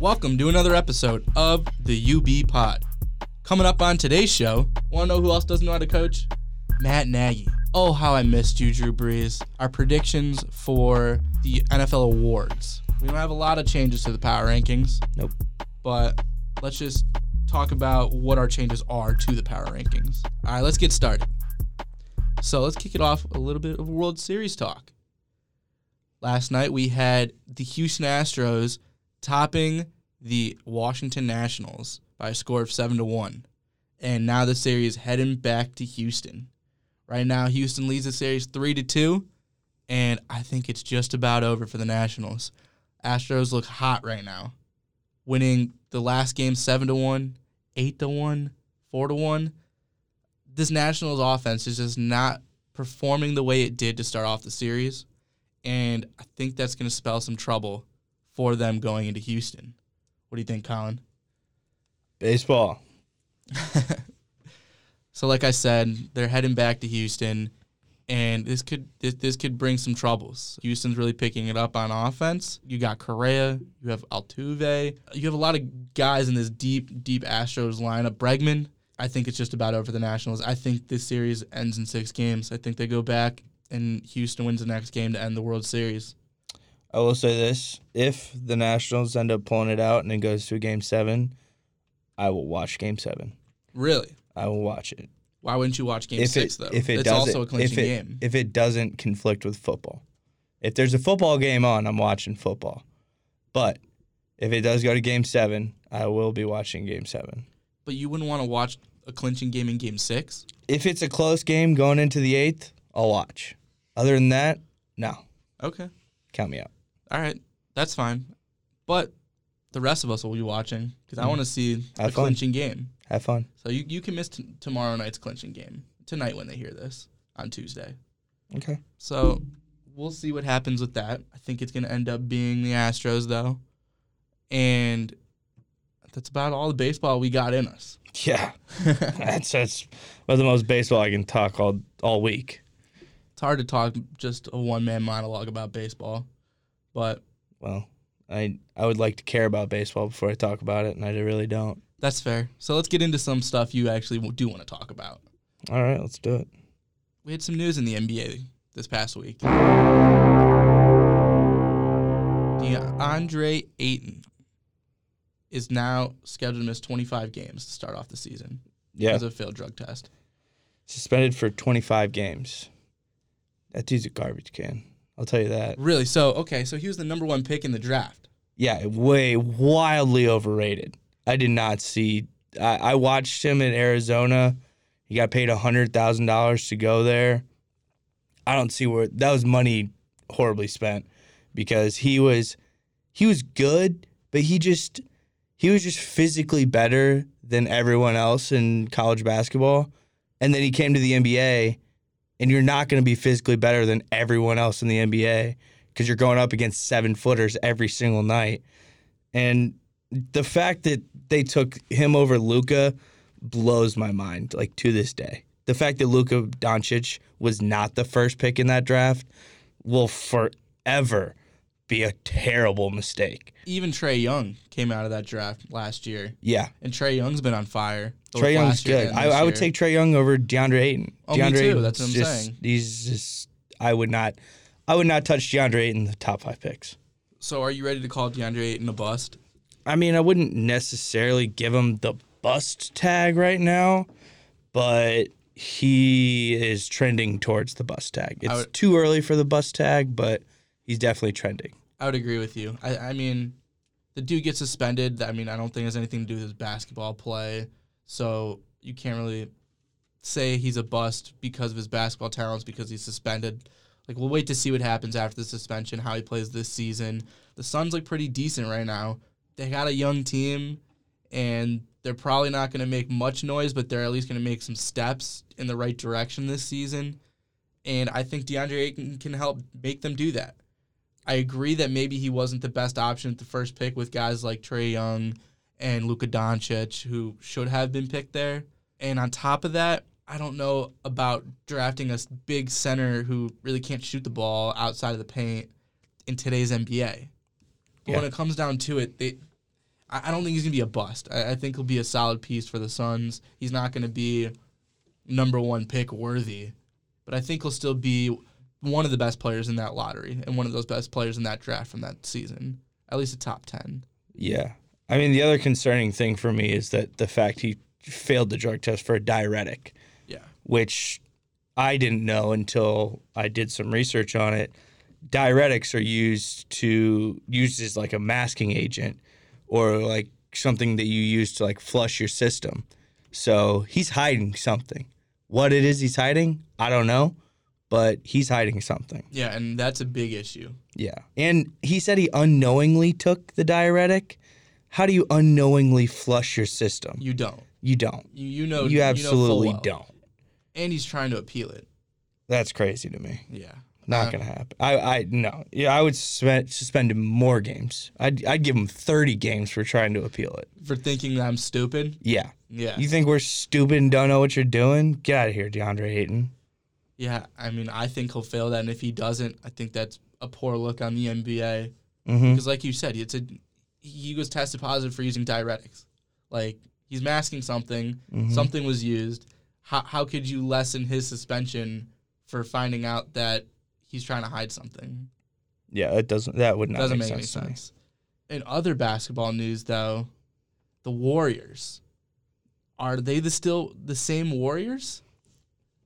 Welcome to another episode of the UB Pod. Coming up on today's show, want to know who else doesn't know how to coach? Matt Nagy. Oh, how I missed you, Drew Brees. Our predictions for the NFL awards. We don't have a lot of changes to the power rankings. Nope. But let's just talk about what our changes are to the power rankings. All right, let's get started. So let's kick it off a little bit of World Series talk. Last night we had the Houston Astros topping the Washington Nationals by a score of seven to one, and now the series heading back to Houston. Right now, Houston leads the series three to two, and I think it's just about over for the Nationals. Astros look hot right now, winning the last game seven to one, eight to one, four to one. This Nationals offense is just not performing the way it did to start off the series, and I think that's going to spell some trouble for them going into Houston. What do you think, Collyn? Baseball. so, like I said, they're heading back to Houston, and this could this, this could bring some troubles. Houston's really picking it up on offense. You got Correa, you have Altuve, you have a lot of guys in this deep deep Astros lineup. Bregman, I think it's just about over for the Nationals. I think this series ends in six games. I think they go back and Houston wins the next game to end the World Series. I will say this: if the Nationals end up pulling it out and it goes to game seven, I will watch game seven. Really? I will watch it. Why wouldn't you watch game if six it, though? If it it's also a clinching if it, game. If it doesn't conflict with football, if there's a football game on, I'm watching football. But if it does go to game seven, I will be watching game seven. But you wouldn't want to watch a clinching game in game six? If it's a close game going into the eighth, I'll watch. Other than that, no. Okay. Count me out. All right. That's fine. But the rest of us will be watching because I Mhm. want to see Have the fun. clinching game. Have fun. So you, you can miss t- tomorrow night's clinching game tonight when they hear this on Tuesday. Okay. So we'll see what happens with that. I think it's going to end up being the Astros though. And that's about all the baseball we got in us. Yeah. That's that's about the most baseball I can talk all all week. It's hard to talk just a one man monologue about baseball, but Well, I I would like to care about baseball before I talk about it, and I really don't. that's fair. So let's get into some stuff you actually do want to talk about. All right, let's do it. We had some news in the NBA this past week. DeAndre Ayton is now scheduled to miss 25 games to start off the season Yeah, because of a failed drug test. suspended for 25 games. That dude's a garbage can. I'll tell you that. Really? So, okay, so he was the number one pick in the draft. Yeah, way wildly overrated. I did not see. I, I watched him in Arizona. He got paid hundred thousand dollars to go there. I don't see where that was money horribly spent because he was he was good, but he just he was just physically better than everyone else in college basketball. And then he came to the NBA, and you're not going to be physically better than everyone else in the NBA because you're going up against seven footers every single night. And the fact that they took him over Luka blows my mind, like to this day. The fact that Luka Doncic was not the first pick in that draft will forever be a terrible mistake. Even Trae Young came out of that draft last year, Yeah, and Trae Young's been on fire. Trae Young's good. I, I would year. take Trae Young over DeAndre Ayton. Oh, me too. Ayton's That's what I'm just, saying. He's just. I would not. I would not touch DeAndre Ayton in the top five picks. So, are you ready to call DeAndre Ayton a bust? I mean, I wouldn't necessarily give him the bust tag right now, but he is trending towards the bust tag. It's would- too early for the bust tag, but he's definitely trending. I would agree with you. I, I mean, the dude gets suspended. I mean, I don't think has anything to do with his basketball play. So you can't really say he's a bust because of his basketball talents because he's suspended. Like we'll wait to see what happens after the suspension, how he plays this season. The Suns look pretty decent right now. They got a young team, and they're probably not going to make much noise, but they're at least going to make some steps in the right direction this season. And I think DeAndre Ayton can help make them do that. I agree that maybe he wasn't the best option at the first pick with guys like Trae Young and Luka Doncic, who should have been picked there. And on top of that, I don't know about drafting a big center who really can't shoot the ball outside of the paint in today's NBA. But when it comes down to it, they I, I don't think he's gonna be a bust. I, I think he'll be a solid piece for the Suns. He's not gonna be number one pick worthy, but I think he'll still be one of the best players in that lottery and one of those best players in that draft from that season. At least a top ten. Yeah. I mean, the other concerning thing for me is that the fact he failed the drug test for a diuretic, Yeah. which I didn't know until I did some research on it. Diuretics are used to used as like a masking agent or like something that you use to like flush your system. So he's hiding something. What it is he's hiding, I don't know, but he's hiding something. Yeah, and that's a big issue. Yeah. And he said he unknowingly took the diuretic. How do you unknowingly flush your system? You don't. You don't. You you know You absolutely full well. don't. And he's trying to appeal it. That's crazy to me. Yeah. Not Uh, gonna happen. I, I no. Yeah, I would suspend, suspend him more games. I'd, I'd give him thirty games for trying to appeal it. For thinking that I'm stupid. Yeah. Yeah. You think we're stupid and don't know what you're doing? Get out of here, DeAndre Ayton. Yeah, I mean, I think he'll fail that, and if he doesn't, I think that's a poor look on the NBA. Mm-hmm. Because, like you said, it's a he was tested positive for using diuretics. Like he's masking something, Mhm. something was used. How how could you lessen his suspension for finding out that he's trying to hide something? Yeah, it doesn't. That would not Doesn't make, make any sense. me. sense. In other basketball news, though, the Warriors are they the still the same Warriors?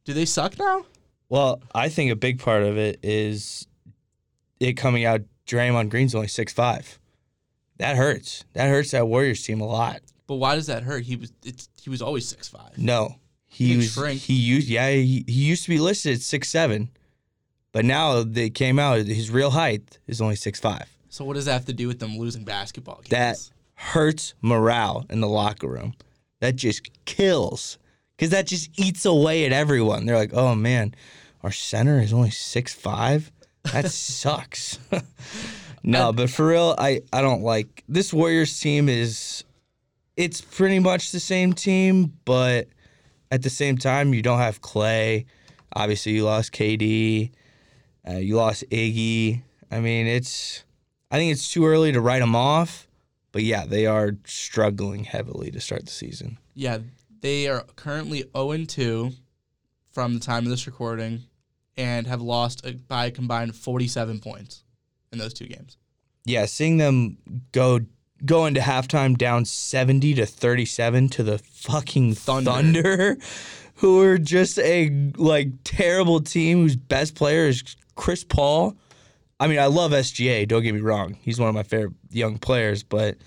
Do they suck now? Well, I think a big part of it is it coming out. Draymond Green's only six five. That hurts. That hurts that Warriors team a lot. But why does that hurt? He was it's he was always six five. No, he was. shrink. He used. Yeah, he, he used to be listed at six seven, but now they came out. His real height is only six five. So what does that have to do with them losing basketball games? That hurts morale in the locker room. That just kills because that just eats away at everyone. They're like, oh man, our center is only six five. That sucks. no, but for real, I I don't like this Warriors team. Is it's pretty much the same team, but at the same time, you don't have Klay. Obviously, you lost KD. Uh, you lost Iggy. I mean, it's. I think it's too early to write them off, but yeah, they are struggling heavily to start the season. yeah, they are currently 0 2 from the time of this recording and have lost a, by a combined 47 points in those two games. Yeah, seeing them go go into halftime down seventy to thirty seven to the fucking Thunder. Thunder, who are just a like terrible team whose best player is Chris Paul. I mean, I love SGA. Don't get me wrong; he's one of my favorite young players. But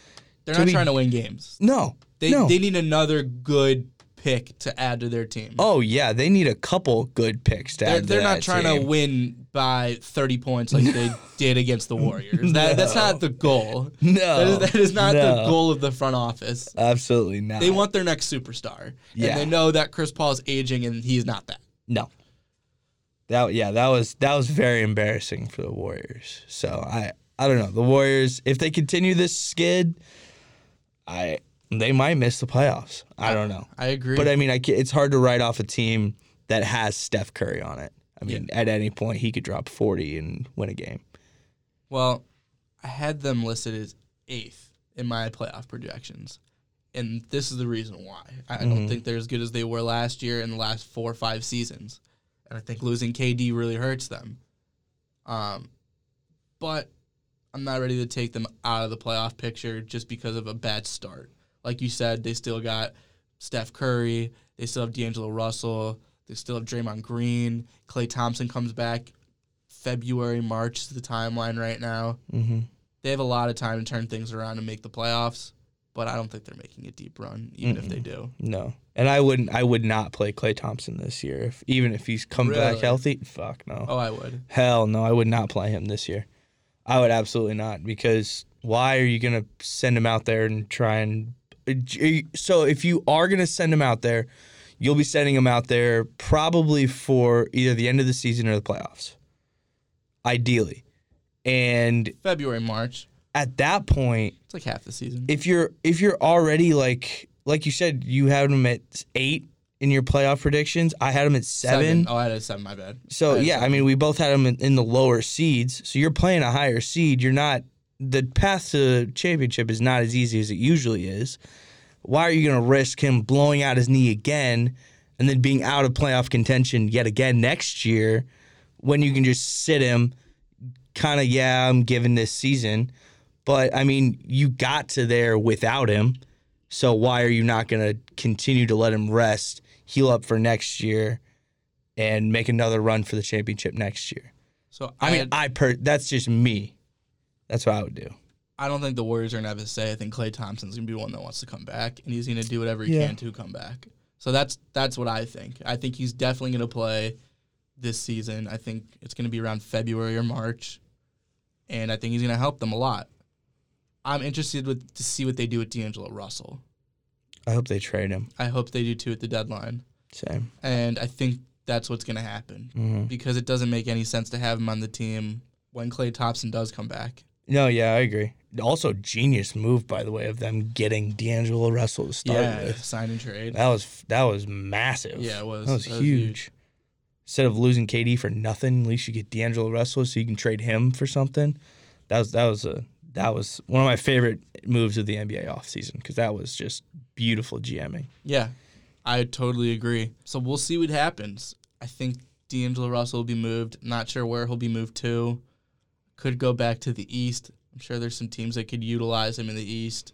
They're not be- trying to win games. no, They no. they need another good pick to add to their team. oh yeah, they need a couple good picks to they're add they're not trying team. to win by 30 points like they did against the Warriors. That, That's not the goal. No, That is, that is not the goal of the front office. Absolutely not. They want their next superstar. Yeah. And they know that Chris Paul is aging and he's not that. No. That yeah, that was that was very embarrassing for the Warriors. So I I don't know. The Warriors, if they continue this skid, I they might miss the playoffs. I don't know. I agree. But I mean, I it's hard to write off a team that has Steph Curry on it. I mean, at any point he could drop 40 and win a game. well, I had them listed as eighth in my playoff projections. And this is the reason why. I I don't think they're as good as they were last year in the last four or five seasons. And I think losing KD really hurts them. Um, but I'm not ready to take them out of the playoff picture just because of a bad start. Like you said, they still got Steph Curry, they still have D'Angelo Russell, they still have Draymond Green, Klay Thompson comes back February, March is the timeline right now. Mm-hmm. They have a lot of time to turn things around and make the playoffs, but I don't think they're making a deep run, even if they do. No, and I wouldn't. I would not play Klay Thompson this year, if, even if he's come back healthy. Fuck no. Oh, I would. Hell no, I would not play him this year. I would absolutely not because why are you gonna send him out there and try and so if you are gonna send him out there, you'll be sending him out there probably for either the end of the season or the playoffs, ideally. And February, March. at that point, It's like half the season. if you're if you're already like like you said, you had him at eight in your playoff predictions. I had him at seven. Oh, I had a seven. My bad. So I yeah, I mean, we both had them in, in the lower seeds. So you're playing a higher seed. You're not the path to championship is not as easy as it usually is. Why are you going to risk him blowing out his knee again and then being out of playoff contention yet again next year when you can just sit him? Kind of, yeah, I'm giving this season, but I mean, you got to there without him. So why are you not going to continue to let him rest, heal up for next year, and make another run for the championship next year? So I mean, I per that's just me. That's what I would do. I don't think the Warriors are gonna have a say. I think Klay Thompson's gonna be one that wants to come back, and he's gonna do whatever he Yeah. can to come back. So that's that's what I think. I think he's definitely gonna play this season. I think it's gonna be around February or March, and I think he's gonna help them a lot. I'm interested with to see what they do with D'Angelo Russell. I hope they trade him. I hope they do too at the deadline, Same. and I think that's what's gonna happen hmm because it doesn't make any sense to have him on the team when Klay Thompson does come back. No, yeah, I agree. Also, genius move by the way of them getting D'Angelo Russell to start yeah, with. sign and trade. That was that was massive. Yeah, it was. That was, That was huge. huge. Instead of losing KD for nothing, at least you get D'Angelo Russell, so you can trade him for something. That was that was a that was one of my favorite moves of the NBA offseason because that was just beautiful GMing. Yeah, I totally agree. So we'll see what happens. I think D'Angelo Russell will be moved. Not sure where he'll be moved to. Could go back to the East. I'm sure there's some teams that could utilize him in the East.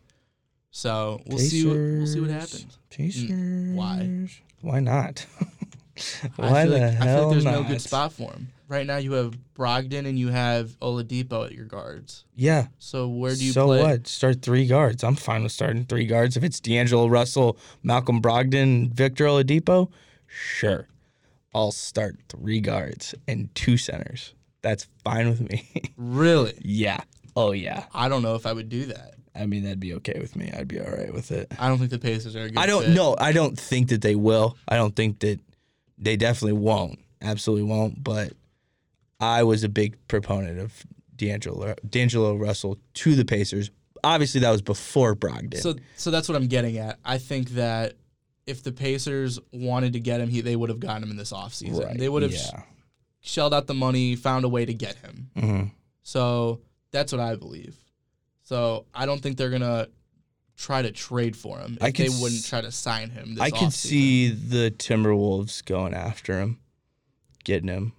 So we'll see. What, we'll see what happens. Pacers. Mm, why? Why not? I Why feel the like, I feel hell like there's not? no good spot for him right now. You have Brogdon and you have Oladipo at your guards. Yeah. So where do you so play? what? Start three guards. I'm fine with starting three guards. If it's D'Angelo Russell, Malcolm Brogdon, Victor Oladipo, sure. I'll start three guards and two centers. That's fine with me. Really? yeah. Oh yeah. I don't know if I would do that. I mean that'd be okay with me. I'd be all right with it. I don't think the Pacers are a good I don't fit. know. I don't think that they will. I don't think that they definitely won't. Absolutely won't. But I was a big proponent of D'Angelo D'Angelo Russell to the Pacers. Obviously, that was before Brogdon. So so that's what I'm getting at. I think that if the Pacers wanted to get him, he, they would have gotten him in this offseason. Right, They would have Yeah. Shelled out the money, found a way to get him. hmm So that's what I believe. So I don't think they're gonna try to trade for him. If I they wouldn't s- try to sign him. This I could see the Timberwolves going after him, getting him.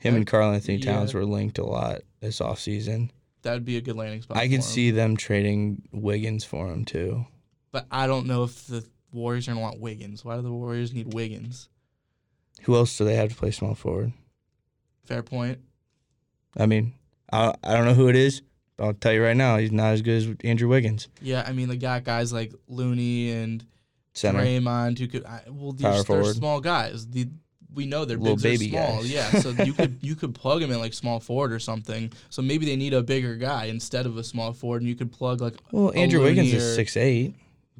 Him and Karl Anthony Yeah. Towns were linked a lot this offseason. that would be a good landing spot. I could see them trading Wiggins for him too. but I don't know if the Warriors are gonna want Wiggins. Why do the Warriors need Wiggins? Who else do they have to play small forward? Fair point. I mean, I, I don't know who it is. But I'll tell you right now, he's not as good as Andrew Wiggins. Yeah, I mean they got guys like Looney and Center. Draymond, who could I, well, these Power they're forward. small guys. The, we know they're Little bigs are small. guys. Yeah, so you could you could plug him in like small forward or something. So maybe they need a bigger guy instead of a small forward, and you could plug like Well, a Andrew Looney Wiggins or- is six eight,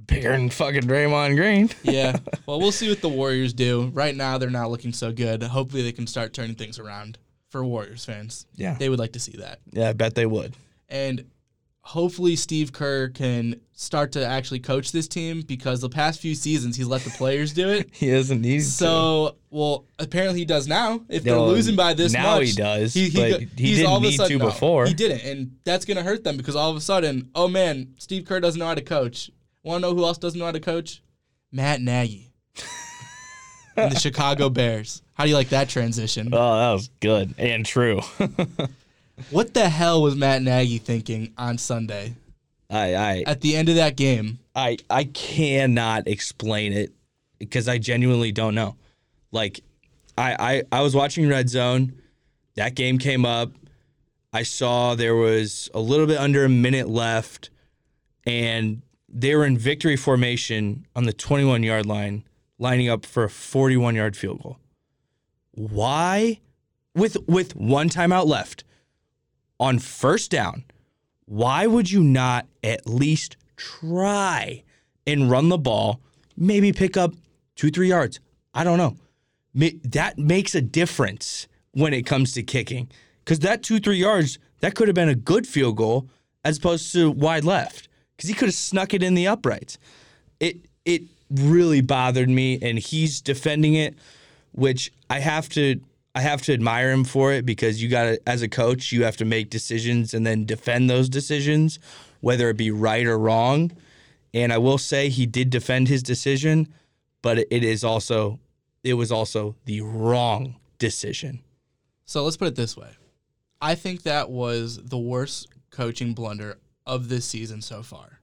bigger than fucking Draymond Green. yeah. Well, we'll see what the Warriors do. Right now, they're not looking so good. Hopefully, they can start turning things around for Warriors fans. Yeah, They would like to see that, yeah, I bet they would. and hopefully Steve Kerr can start to actually coach this team because the past few seasons he's let the players do it. He doesn't need to. So, well, apparently he does now. If they're losing by this now much, he does, He, he, but he he's didn't all of a need sudden, to no, before. He didn't, and that's gonna hurt them because all of a sudden, oh man, Steve Kerr doesn't know how to coach. Want to know who else doesn't know how to coach? Matt Nagy and the Chicago Bears. How do you like that transition? Oh, that was good and true. What the hell was Matt Nagy thinking on Sunday I, I, at the end of that game? I, I cannot explain it because I genuinely don't know. Like, I, I, I was watching Red Zone. That game came up. I saw there was a little bit under a minute left, and they were in victory formation on the 21 yard line, lining up for a 41 yard field goal. Why, with with one timeout left, on first down, why would you not at least try and run the ball? Maybe pick up two, three yards. I don't know. That makes a difference when it comes to kicking. Because that two, three yards, that could have been a good field goal as opposed to wide left. Because he could have snuck it in the uprights. It it really bothered me, and he's defending it, which I have to I have to admire him for it because you got to, as a coach, you have to make decisions and then defend those decisions, whether it be right or wrong. And I will say he did defend his decision, but it is also, it was also the wrong decision. So let's put it this way. I think that was the worst coaching blunder of this season so far.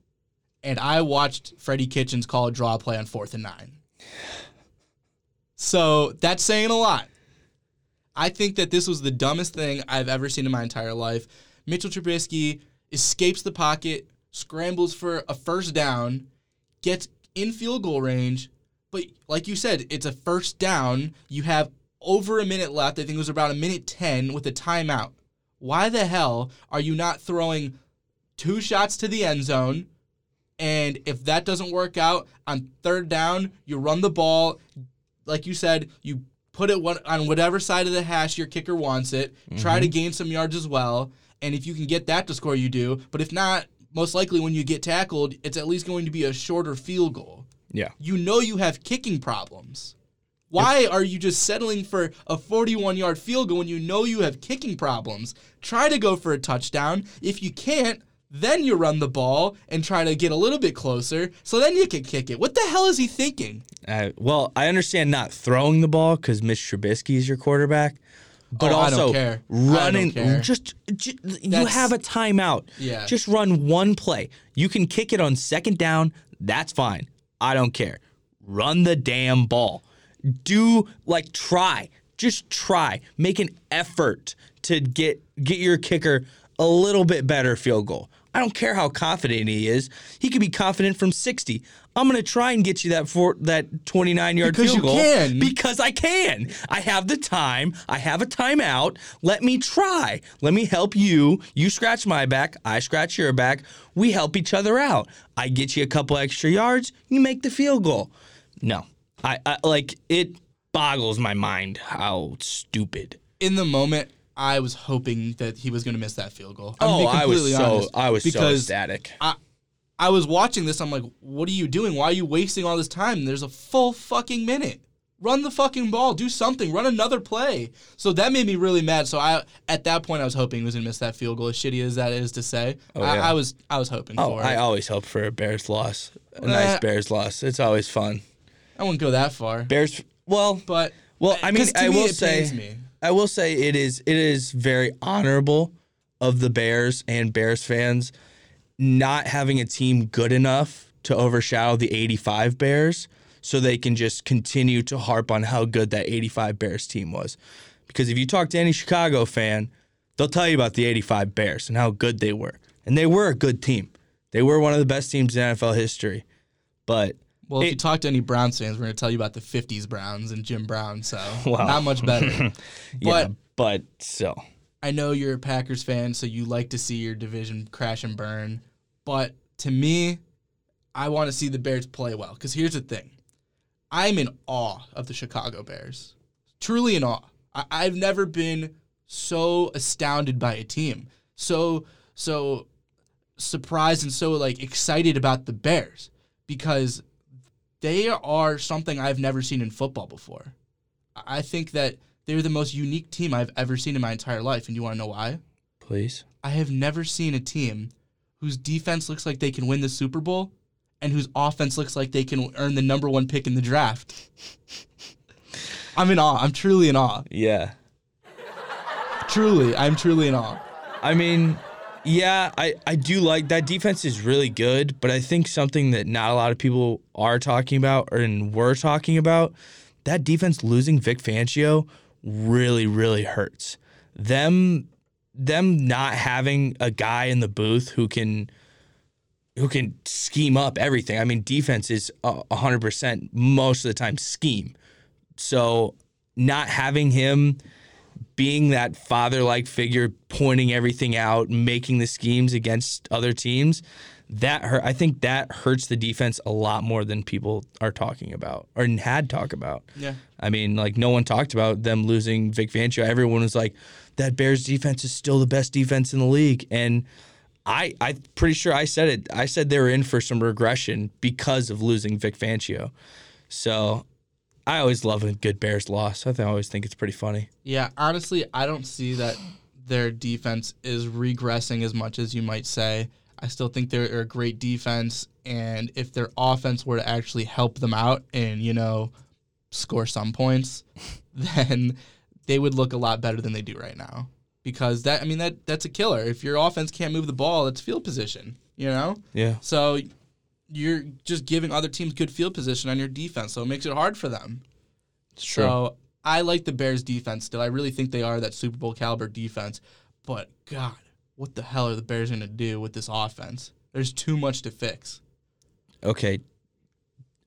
And I watched Freddie Kitchens call a draw play on fourth and nine. So that's saying a lot. I think that this was the dumbest thing I've ever seen in my entire life. Mitchell Trubisky escapes the pocket, scrambles for a first down, gets in field goal range, but like you said, it's a first down. You have over a minute left. I think it was about a minute 10 with a timeout. Why the hell are you not throwing two shots to the end zone? And if that doesn't work out on third down, you run the ball. Like you said, you put it one, on whatever side of the hash your kicker wants it. Try to mm-hmm. gain some yards as well. And if you can get that to score, you do. But if not, most likely when you get tackled, it's at least going to be a shorter field goal. Yeah. You know you have kicking problems. Why are you just settling for a 41 yard field goal when you know you have kicking problems? Try to go for a touchdown. If you can't, then you run the ball and try to get a little bit closer so then you can kick it. What the hell is he thinking? Uh, well, I understand not throwing the ball because Mitch Trubisky is your quarterback, but Oh, also don't care. I don't running. Just, ju- you That's- have a timeout. Yeah. Just run one play. You can kick it on second down. That's fine. I don't care. Run the damn ball. Do like try. Just try. Make an effort to get get your kicker a little bit better field goal. I don't care how confident he is. He could be confident from 60. I'm going to try and get you that for that 29 yard Because field you goal can. because I can. I have the time. I have a timeout. Let me try. Let me help you. You scratch my back. I scratch your back. We help each other out. I get you a couple extra yards. You make the field goal. No, I, I like it. Boggles my mind how stupid. In the moment, I was hoping that he was going to miss that field goal. I'm oh, I was so I was so ecstatic. I, I was watching this. I'm like, what are you doing? Why are you wasting all this time? There's a full fucking minute. Run the fucking ball. Do something. Run another play. So that made me really mad. So I, at that point, I was hoping he was gonna miss that field goal. As shitty as that is to say, I, yeah. I was, I was hoping Oh, for I it. always hope for a Bears loss. A nice Uh, Bears loss. It's always fun. I wouldn't go that far, Bears. Well, but Well, I mean, I me, will it say. I will say it is it is very honorable of the Bears and Bears fans not having a team good enough to overshadow the 85 Bears so they can just continue to harp on how good that 85 Bears team was. Because if you talk to any Chicago fan, they'll tell you about the 85 Bears and how good they were. And they were a good team. They were one of the best teams in NFL history. But Well, if It- you talk to any Browns fans, we're gonna tell you about the '50s Browns and Jim Brown. So Wow. not much better. yeah, but but so I know you're a Packers fan, so you like to see your division crash and burn. But to me, I want to see the Bears play well. Because here's the thing I'm in awe of the Chicago Bears. Truly in awe. I- I've never been so astounded by a team. So, so surprised and so like excited about the Bears because they are something I've never seen in football before. I think that they're the most unique team I've ever seen in my entire life. And you want to know why? please. I have never seen a team whose defense looks like they can win the Super Bowl and whose offense looks like they can earn the number one pick in the draft. I'm in awe. I'm truly in awe. Yeah. Truly, I'm truly in awe. I mean, yeah, I, I do like that defense is really good, but I think something that not a lot of people are talking about or and were talking about, that defense losing Vic Fangio really, really hurts. Them them not having a guy in the booth who can who can scheme up everything. I mean, defense is hundred percent most of the time scheme. So not having him being that father like figure, pointing everything out, making the schemes against other teams, that hurt. I think that hurts the defense a lot more than people are talking about or had talk about. Yeah. I mean, like no one talked about them losing Vic Fangio. Everyone was like, that Bears defense is still the best defense in the league, and I I'm pretty sure I said it. I said they were in for some regression because of losing Vic Fangio. So I always love a good Bears loss. I, th- I always think it's pretty funny. Yeah, honestly, I don't see that their defense is regressing as much as you might say. I still think they're a great defense, and if their offense were to actually help them out and you know score some points, then they would look a lot better than they do right now. Because that, I mean, that that's a killer. If your offense can't move the ball, it's field position. You know, Yeah. so you're just giving other teams good field position on your defense, so it makes it hard for them. It's true. So I like the Bears defense still. I really think they are that Super Bowl caliber defense. But God, what the hell are the Bears going to do with this offense? There's too much to fix. okay.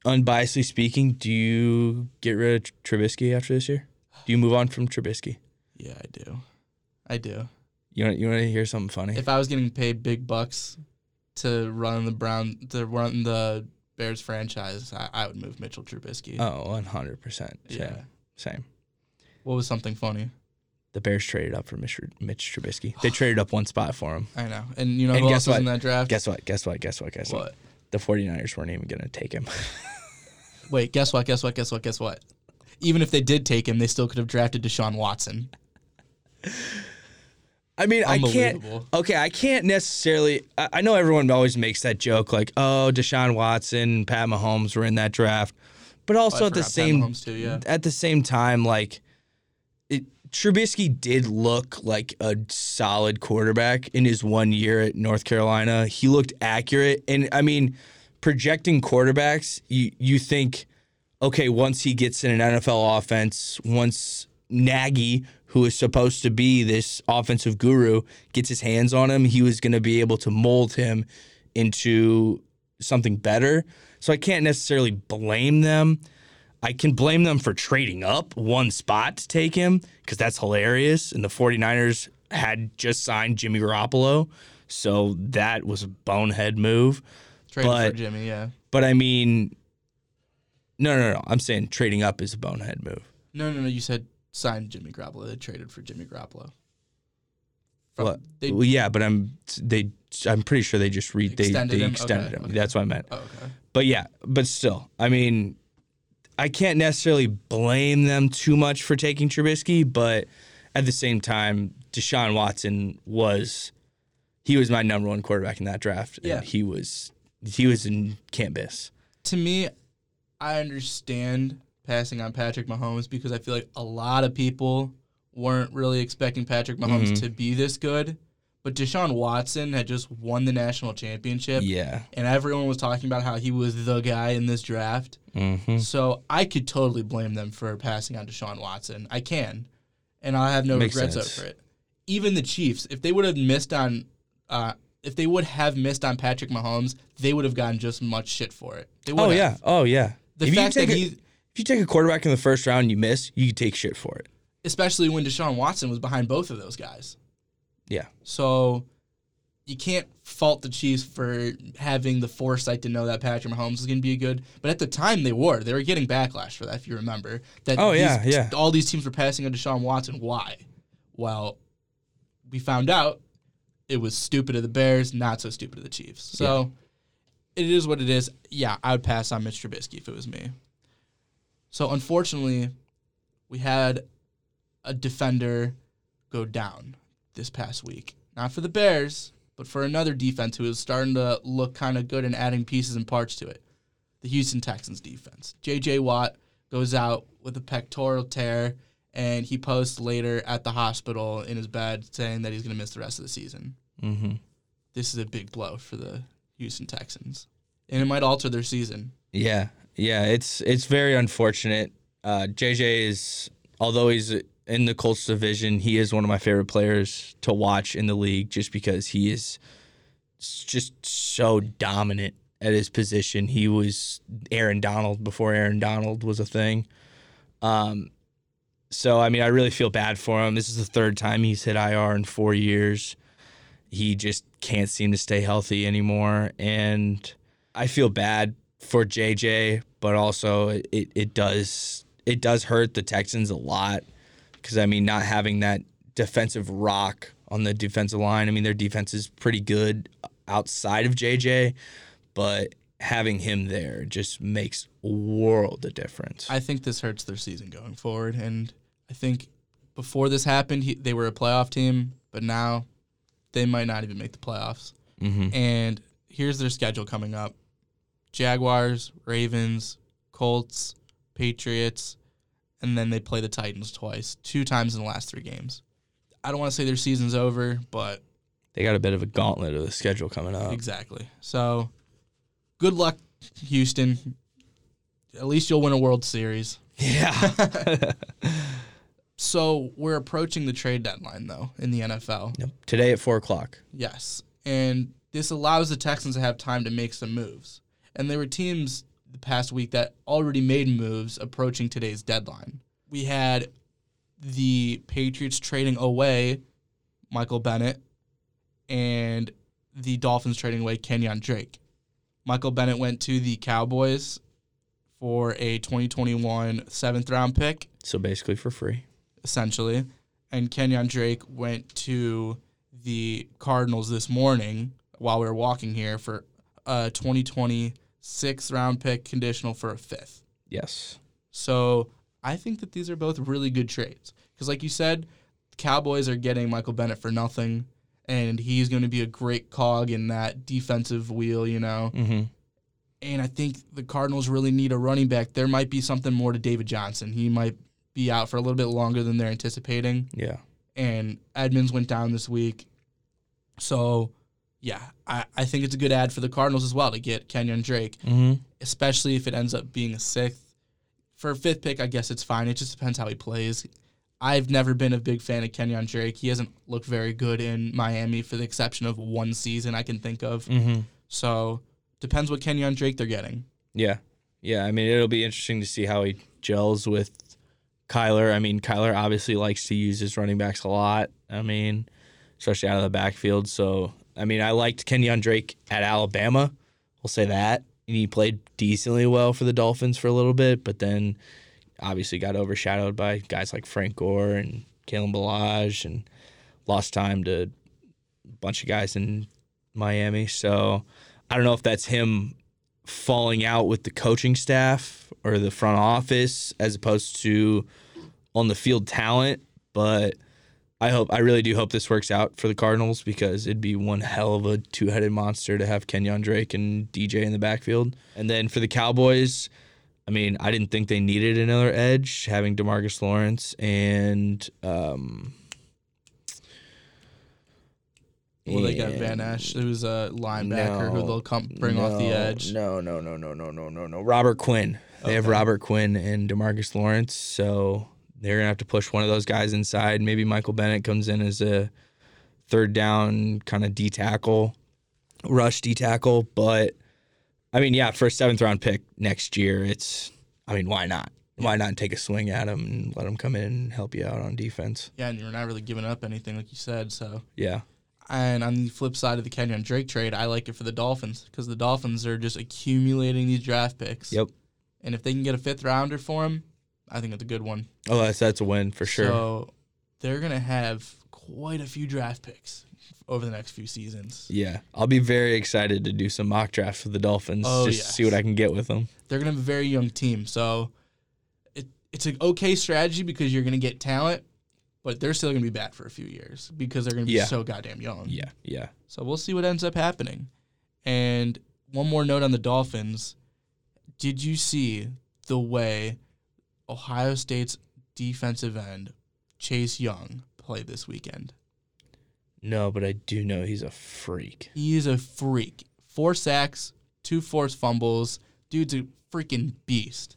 Unbiasedly speaking, do you get rid of Trubisky after this year? Do you move on from Trubisky? Yeah, I do. I do. You want you want to hear something funny? If I was getting paid big bucks to run the Brown to run the Bears franchise, I, I would move Mitchell Trubisky. oh, one hundred percent. Yeah. Same. What was something funny? The Bears traded up for Mitch, Mitch Trubisky. They traded up one spot for him. I know. And you know And who guess else was what? in that draft? Guess what? Guess what? Guess what? Guess what? what? The 49ers weren't even going to take him. Wait, guess what? Guess what? Guess what? Guess what? Even if they did take him, they still could have drafted Deshaun Watson. I mean, I can't. Okay, I can't necessarily. I, I know everyone always makes that joke, like, "Oh, Deshaun Watson, Pat Mahomes were in that draft," but also Oh, at the same too, yeah. at the same time, like, it, Trubisky did look like a solid quarterback in his one year at North Carolina. He looked accurate, and I mean, projecting quarterbacks, you you think, okay, once he gets in an NFL offense, once Nagy, who is supposed to be this offensive guru, gets his hands on him, he was going to be able to mold him into something better. So I can't necessarily blame them. I can blame them for trading up one spot to take him because that's hilarious. And the 49ers had just signed Jimmy Garoppolo. So that was a bonehead move. Traded But- for Jimmy, yeah. But I mean, no, no, no. I'm saying trading up is a bonehead move. No, no, no. You said signed Jimmy Garoppolo. They traded for Jimmy Garoppolo. From- What? They, well, yeah, but I'm they. I'm pretty sure they just re they, Extended they him? extended Okay, him. okay. That's what I meant. oh, okay. But yeah, but still, I mean, I can't necessarily blame them too much for taking Trubisky, but at the same time, Deshaun Watson was he was my number one quarterback in that draft. Yeah. he was he was in campus. To me, I understand passing on Patrick Mahomes because I feel like a lot of people weren't really expecting Patrick Mahomes Mhm. to be this good. But Deshaun Watson had just won the national championship. Yeah. And everyone was talking about how he was the guy in this draft. Mm-hmm. So I could totally blame them for passing on Deshaun Watson. I can, and I have no Makes regrets sense. over it. Even the Chiefs, if they would have missed on, uh, if they would have missed on Patrick Mahomes, they would have gotten just much shit for it. They would Oh have. yeah. Oh yeah. The if fact that he, you take a quarterback in the first round and you miss, you take shit for it. especially when Deshaun Watson was behind both of those guys, Yeah. so you can't fault the Chiefs for having the foresight to know that Patrick Mahomes was going to be good. But at the time, they were. They were getting backlash for that. If you remember that. Oh, these- yeah, yeah. All these teams were passing on Deshaun Watson. Why? Well, we found out it was stupid of the Bears, not so stupid of the Chiefs. So it is what it is. Yeah, I would pass on Mitch Trubisky if it was me. So unfortunately, we had a defender go down this past week. Not for the Bears, but for another defense who is starting to look kind of good and adding pieces and parts to it. The Houston Texans defense. J.J. Watt goes out with a pectoral tear, and he posts later at the hospital in his bed saying that he's going to miss the rest of the season. Mm-hmm. This is a big blow for the Houston Texans, and it might alter their season. Yeah, yeah, it's it's very unfortunate. Uh, JJ is, although he's in the Colts division, he is one of my favorite players to watch in the league, just because he is just so dominant at his position. He was Aaron Donald before Aaron Donald was a thing. Um, so I mean, I really feel bad for him. This is the third time he's hit IR in four years. He just can't seem to stay healthy anymore, and I feel bad for JJ, but also it, it does it does hurt the Texans a lot because I mean not having that defensive rock on the defensive line. I mean their defense is pretty good outside of JJ, but having him there just makes a world of difference. I think this hurts their season going forward. And I think before this happened, he, they were a playoff team, but now they might not even make the playoffs. mm-hmm. And here's their schedule coming up Jaguars, Ravens, Colts, Patriots, and then they play the Titans twice, two times in the last three games. I don't want to say their season's over, but They got a bit of a gauntlet of the schedule coming up. exactly. So good luck, Houston. At least you'll win a World Series. Yeah. So we're approaching the trade deadline, though, in the NFL. Yep. Today at four o'clock. Yes. And this allows the Texans to have time to make some moves. And there were teams the past week that already made moves approaching today's deadline. We had the Patriots trading away Michael Bennett and the Dolphins trading away Kenyon Drake. Michael Bennett went to the Cowboys for a 2021 seventh round pick So basically for free. essentially. And Kenyon Drake went to the Cardinals this morning while we were walking here for a 2020 sixth round pick conditional for a fifth. Yes. So I think that these are both really good trades. Because, like you said, the Cowboys are getting Michael Bennett for nothing, and he's going to be a great cog in that defensive wheel, you know. Mm-hmm. And I think the Cardinals really need a running back. There might be something more to David Johnson. He might be out for a little bit longer than they're anticipating. Yeah. And Edmonds went down this week. So, yeah, I, I think it's a good ad for the Cardinals as well to get Kenyon Drake, Mm-hmm. especially if it ends up being a sixth. For a fifth pick, I guess it's fine. It just depends how he plays. I've never been a big fan of Kenyon Drake. He hasn't looked very good in Miami for the exception of one season I can think of. Mm-hmm. So, depends what Kenyon Drake they're getting. Yeah. Yeah. I mean, it'll be interesting to see how he gels with Kyler. I mean, Kyler obviously likes to use his running backs a lot. I mean, especially out of the backfield. So, I mean, I liked Kenyon Drake at Alabama. We'll say that. And he played decently well for the Dolphins for a little bit, but then obviously got overshadowed by guys like Frank Gore and Kalen Ballage and lost time to a bunch of guys in Miami. So I don't know if that's him falling out with the coaching staff or the front office as opposed to on the field talent, but I hope I really do hope this works out for the Cardinals because it'd be one hell of a two-headed monster to have Kenyon Drake and DJ in the backfield. And then for the Cowboys, I mean, I didn't think they needed another edge having DeMarcus Lawrence and um Well, they got Vander Esch, who's a linebacker who they'll come bring off the edge. No, no, no, no, no, no, no, no. Robert Quinn. They have Robert Quinn and Demarcus Lawrence, so they're gonna have to push one of those guys inside. Maybe Michael Bennett comes in as a third down kind of D tackle, rush D tackle. But I mean, yeah, for a seventh round pick next year, it's. I mean, why not? Why not take a swing at him and let him come in and help you out on defense? Yeah, and you're not really giving up anything, like you said. So, Yeah, and on the flip side of the Kenyon Drake trade, I like it for the Dolphins because the Dolphins are just accumulating these draft picks. Yep. And if they can get a fifth rounder for him, I think it's a good one. Oh, that's that's a win for sure. So they're gonna have quite a few draft picks over the next few seasons. Yeah, I'll be very excited to do some mock drafts with the Dolphins Oh, just to see what. I can get with them. They're gonna have a very young team, so it, it's an okay strategy because you're gonna get talent, but they're still gonna be bad for a few years because they're gonna be Yeah. so goddamn young. Yeah, yeah. So we'll see what ends up happening. And one more note on the Dolphins. Did you see the way Ohio State's defensive end, Chase Young, played this weekend? No, but I do know he's a freak. He is a freak. Four sacks, two forced fumbles. Dude's a freaking beast.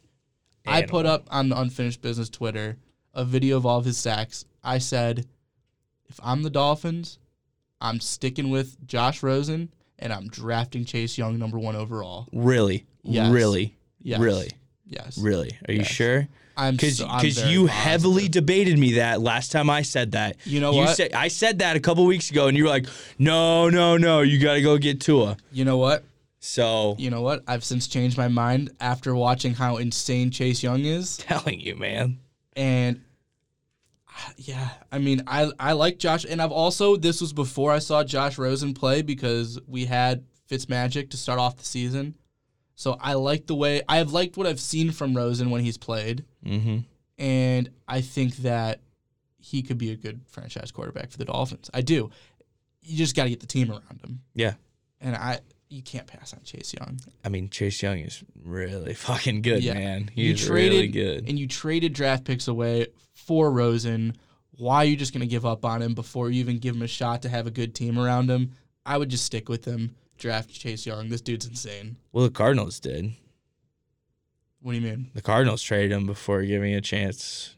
I put up on the Unfinished Business Twitter a video of all of his sacks. I said, if I'm the Dolphins, I'm sticking with Josh Rosen and I'm drafting Chase Young number one overall. Really, Yes. really, Yes. really, Yes. really. Are you Yes. sure? I'm Because so- I'm very you positive. heavily debated me that last time I said that. You know you what? Said, I said that a couple weeks ago, and you were like, "No, no, no, you got to go get Tua." You know what? So You know what? I've since changed my mind after watching how insane Chase Young is. telling you, man. And yeah, I mean, I I like Josh, and I've also this was before I saw Josh Rosen play because we had Fitzmagic to start off the season, So I like the way I've liked what I've seen from Rosen when he's played, Mm-hmm. and I think that he could be a good franchise quarterback for the Dolphins. I do. You just got to get the team around him. Yeah. And I you can't pass on Chase Young. I mean, Chase Young is really fucking good, Yeah. man. You He's really traded- good. And you traded draft picks away for Rosen. Why are you just going to give up on him before you even give him a shot to have a good team around him? I would just stick with him. Draft Chase Young. This dude's insane. Well, the Cardinals did. What do you mean? The Cardinals traded him before giving a chance.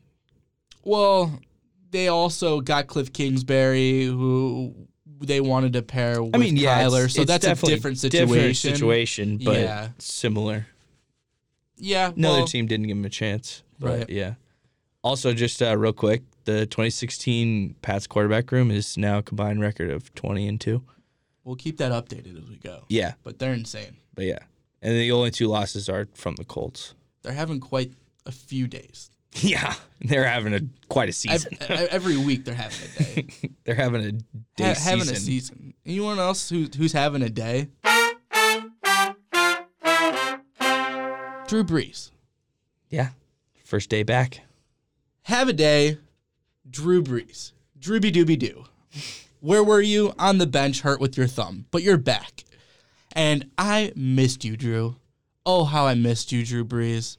Well, they also got Kliff Kingsbury, who they wanted to pair with I mean, yeah, it's- Kyler. so it's that's a different situation. Different situation, but Yeah. similar. Yeah. Another well, team didn't give him a chance. But Right. yeah. Also, just uh, real quick, the 2016 Pats quarterback room is now a combined record of 20 and two. We'll keep that updated as we go. Yeah, But they're insane. but yeah, and the only two losses are from the Colts. They're having quite a few days. Yeah, they're having a quite a season. e- every week they're having a day. they're having a day Ha- season. having a season. Anyone else who, who's having a day? Drew Brees. Yeah, first day back. Have a day. Drew Brees. Drooby dooby doo. Where were you? On the bench, hurt with your thumb, but you're back. And I missed you, Drew. Oh, how I missed you, Drew Brees.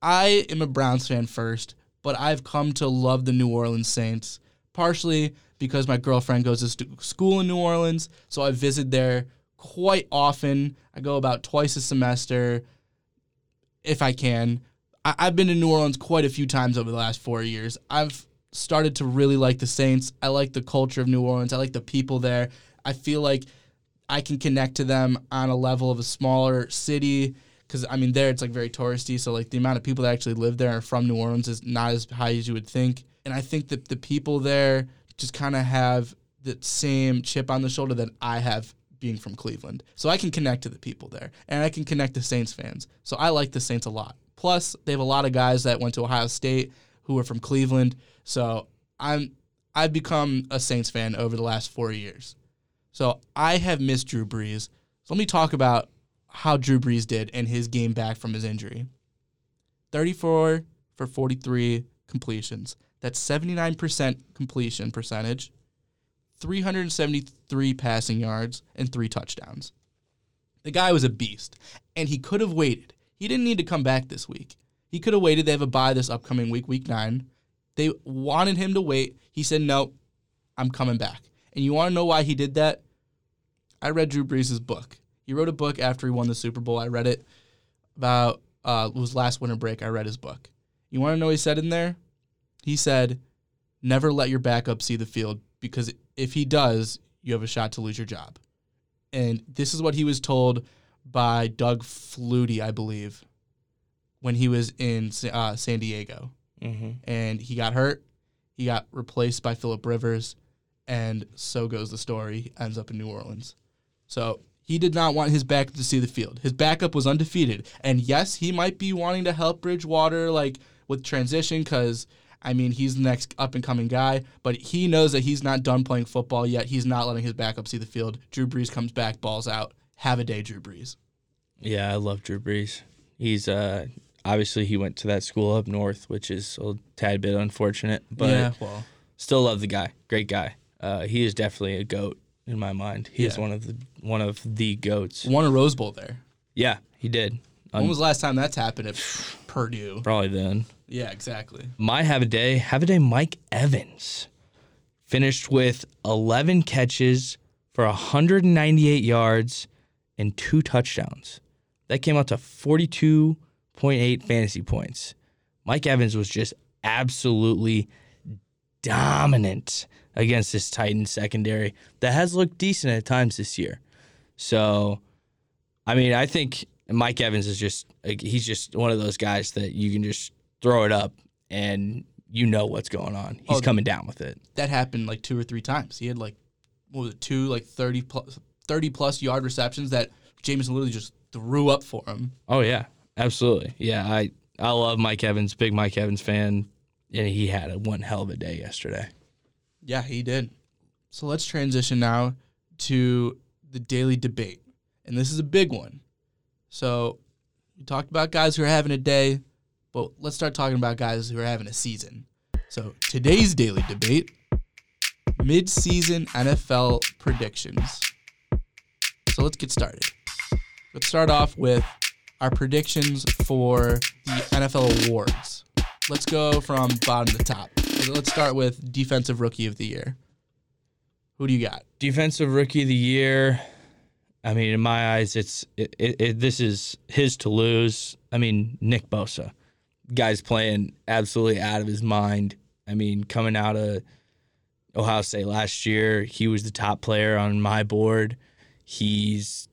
I am a Browns fan first, but I've come to love the New Orleans Saints, partially because my girlfriend goes to school in New Orleans, so I visit there quite often. I go about twice a semester if I can. I- I've been to New Orleans quite a few times over the last four years. I've started to really like the Saints. I like the culture of New Orleans. I like the people there. I feel like I can connect to them on a level of a smaller city because I mean there it's like very touristy. So like the amount of people that actually live there are from New Orleans is not as high as you would think. And I think that the people there just kind of have the same chip on the shoulder that I have being from Cleveland. So I can connect to the people there and I can connect to Saints fans. So I like the Saints a lot. Plus, they have a lot of guys that went to Ohio State who are from Cleveland. So I'm I've become a Saints fan over the last 4 years. So I have missed Drew Brees. So let me talk about how Drew Brees did and his game back from his injury. 34 for 43 completions. That's 79% completion percentage. 373 passing yards and 3 touchdowns. The guy was a beast and he could have waited. He didn't need to come back this week. He could have waited. They have a bye this upcoming week, week 9. They wanted him to wait. He said, "No, I'm coming back." And you want to know why he did that? I read Drew Brees' book. He wrote a book after he won the Super Bowl. I read it about uh, it was last winter break. I read his book. You want to know what he said in there? He said, "Never let your backup see the field because if he does, you have a shot to lose your job." And this is what he was told by Doug Flutie, I believe, when he was in uh, San Diego Mm-hmm. and he got hurt. He got replaced by Philip Rivers, and so goes the story. Ends up in New Orleans. So he did not want his backup to see the field. His backup was undefeated, and yes, he might be wanting to help Bridgewater like with transition because. I mean, he's the next up and coming guy, but he knows that he's not done playing football yet. He's not letting his backup see the field. Drew Brees comes back, balls out. Have a day, Drew Brees. Yeah, I love Drew Brees. He's uh obviously he went to that school up north, which is a tad bit unfortunate, but yeah, well, still love the guy. Great guy. Uh, he is definitely a goat in my mind. He is one of the one of the goats. won a Rose Bowl there. Yeah, he did. When was the last time that's happened at Purdue? probably then. Yeah, exactly. My have a day, have a day. Mike Evans finished with 11 catches for 198 yards and two touchdowns. That came out to 42.8 fantasy points. Mike Evans was just absolutely dominant against this Titans secondary that has looked decent at times this year. So, I mean, I think Mike Evans is just he's just one of those guys that you can just throw it up and you know what's going on. He's Oh, coming down with it. that happened like two or three times. He had like what was it, two like 30 plus 30 plus yard receptions that Jameis literally just threw up for him. Oh yeah, absolutely. Yeah, I I love Mike Evans, big Mike Evans fan, and he had a one hell of a day yesterday. Yeah, he did. So let's transition now to the daily debate. And this is a big one. So we talked about guys who are having a day, but let's start talking about guys who are having a season. So today's daily debate mid-season NFL predictions. So let's get started. Let's start off with our predictions for the NFL awards. Let's go from bottom to top. Let's start with defensive rookie of the year. Who do you got? Defensive rookie of the year. I mean, in my eyes, it's it, it, it, this is his to lose. I mean, Nick Bosa, guy's playing absolutely out of his mind. I mean, coming out of Ohio State last year, he was the top player on my board. He's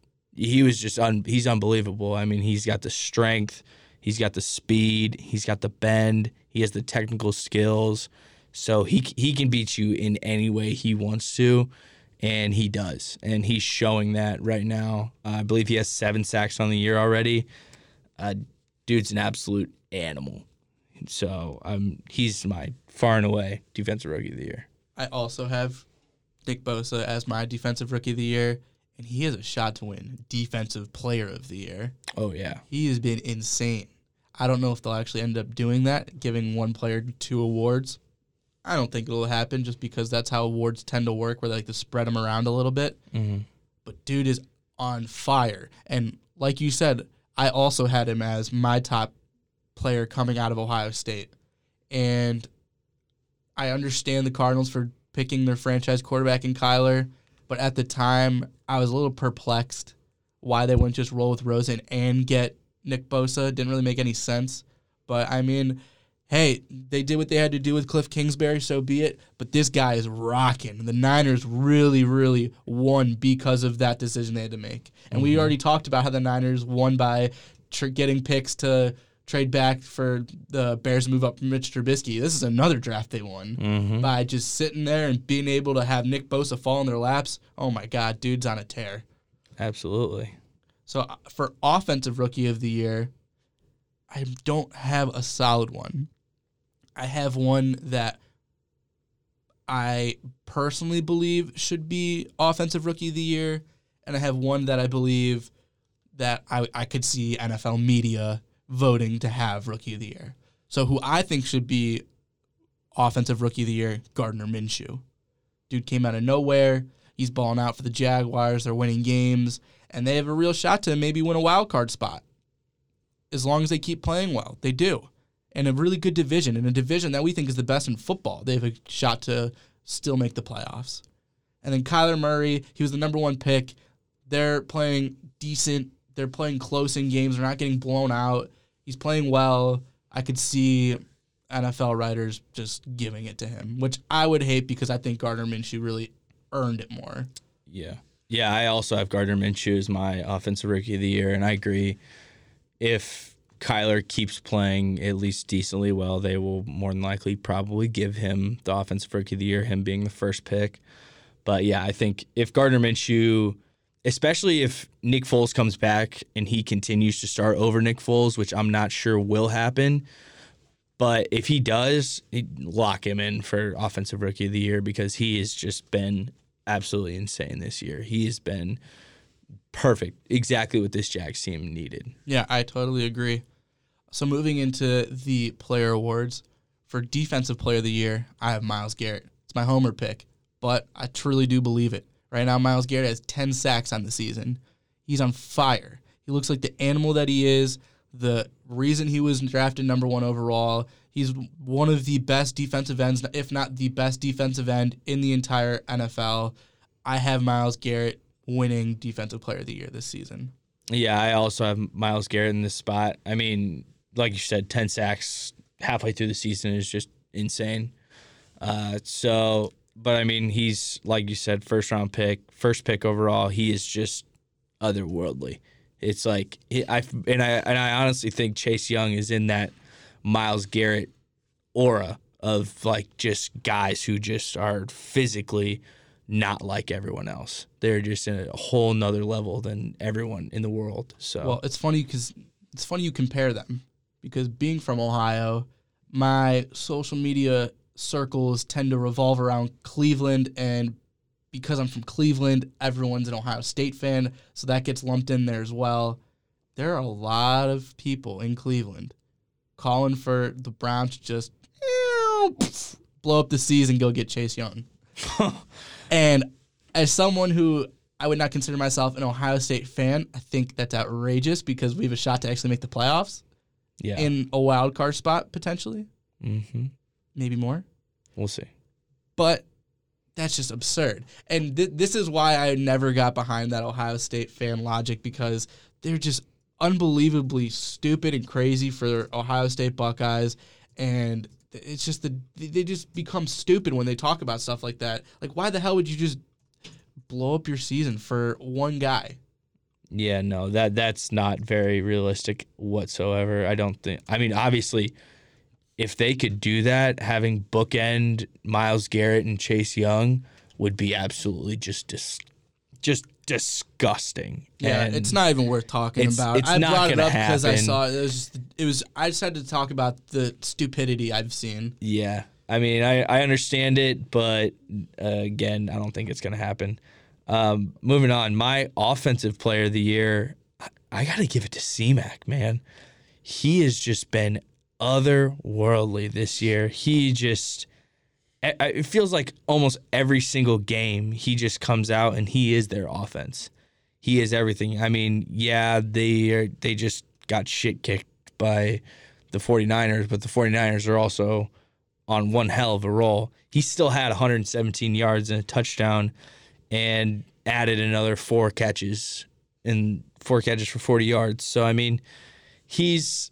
he was just un, he's unbelievable. I mean, he's got the strength, he's got the speed, he's got the bend, he has the technical skills. So he he can beat you in any way he wants to and he does, and he's showing that right now. Uh, I believe he has seven sacks on the year already. Uh, dude's an absolute animal. So um, he's my far and away defensive rookie of the year. I also have Nick Bosa as my defensive rookie of the year, and he has a shot to win defensive player of the year. Oh yeah, he has been insane. I don't know if they'll actually end up doing that, giving one player two awards. I don't think it'll happen just because that's how awards tend to work, where they like to spread them around a little bit. mm-hmm. But dude is on fire, and like you said, I also had him as my top player coming out of Ohio State, and I understand the Cardinals for picking their franchise quarterback in Kyler, but at the time I was a little perplexed why they wouldn't just roll with Rosen and get Nick Bosa. Didn't really make any sense, but I mean hey, they did what they had to do with Kliff Kingsbury, so be it. But this guy is rocking. The Niners really, really won because of that decision they had to make. And mm-hmm. we already talked about how the Niners won by tr- getting picks to trade back for the Bears move up from Mitch Trubisky. This is another draft they won mm-hmm. by just sitting there and being able to have Nick Bosa fall in their laps. Oh my God, dude's on a tear. Absolutely. So uh, for offensive rookie of the year, I don't have a solid one. I have one that I personally believe should be offensive rookie of the year, and I have one that I believe that I, I could see NFL media voting to have rookie of the year. So who I think should be offensive rookie of the year, Gardner Minshew. Dude came out of nowhere. He's balling out for the Jaguars. They're winning games, and they have a real shot to maybe win a wild card spot. As long as they keep playing well, they do and a really good division, in a division that we think is the best in football. They have a shot to still make the playoffs. And then Kyler Murray, he was the number one pick. They're playing decent. They're playing close in games. They're not getting blown out. He's playing well. I could see NFL writers just giving it to him, which I would hate because I think Gardner Minshew really earned it more. Yeah. Yeah, I also have Gardner Minshew as my offensive rookie of the year, and I agree. If Kyler keeps playing at least decently well, they will more than likely probably give him the offensive rookie of the year, him being the first pick. But yeah, I think if Gardner Minshew, especially if Nick Foles comes back and he continues to start over Nick Foles, which I'm not sure will happen, but if he does, lock him in for offensive rookie of the year because he has just been absolutely insane this year. He has been perfect, exactly what this Jags team needed. Yeah, I totally agree. So moving into the player awards for defensive player of the year, I have Myles Garrett. It's my homer pick, but I truly do believe it. Right now, Myles Garrett has 10 sacks on the season. He's on fire. He looks like the animal that he is. The reason he was drafted number one overall. He's one of the best defensive ends, if not the best defensive end in the entire NFL. I have Myles Garrett winning defensive player of the year this season. Yeah, I also have Myles Garrett in this spot. I mean, like you said, 10 sacks halfway through the season is just insane. Uh, so, but I mean, he's, like you said, first round pick, first pick overall. He is just otherworldly. It's like, I, and I, and I honestly think Chase Young is in that Myles Garrett aura of like just guys who just are physically not like everyone else. They're just in a whole nother level than everyone in the world. So well, it's funny because it's funny you compare them because being from Ohio, my social media circles tend to revolve around Cleveland and because I'm from Cleveland, everyone's an Ohio State fan, so that gets lumped in there as well. there are a lot of people in Cleveland calling for the Browns to just blow up the season, go get Chase Young. and as someone who I would not consider myself an Ohio State fan, I think that's outrageous because we have a shot to actually make the playoffs Yeah. in a wild card spot potentially, mm-hmm. Maybe more. We'll see. But that's just absurd. And th- this is why I never got behind that Ohio State fan logic because they're just unbelievably stupid and crazy for Ohio State Buckeyes. And it's just the they just become stupid when they talk about stuff like that. Like, why the hell would you just blow up your season for one guy? Yeah, no, that that's not very realistic whatsoever. I don't think. I mean, obviously, if they could do that, having bookend Myles Garrett and Chase Young would be absolutely just dis- just disgusting. Yeah, And it's not even worth talking it's- about. it's I brought it up because I saw it. It was just, it was. I just had to talk about the stupidity I've seen. Yeah, I mean, I I understand it, but uh, again, I don't think it's gonna happen. Um, moving on, my offensive player of the year, I, I got to give it to C-Mac, man. He has just been otherworldly this year. He just, it feels like almost every single game he just comes out and he is their offense. He is everything. I mean, yeah, they are, they just got shit kicked by the 49ers, but the 49ers are also on one hell of a roll. He still had 117 yards and a touchdown and added another four catches and four catches for 40 yards. So I mean, he's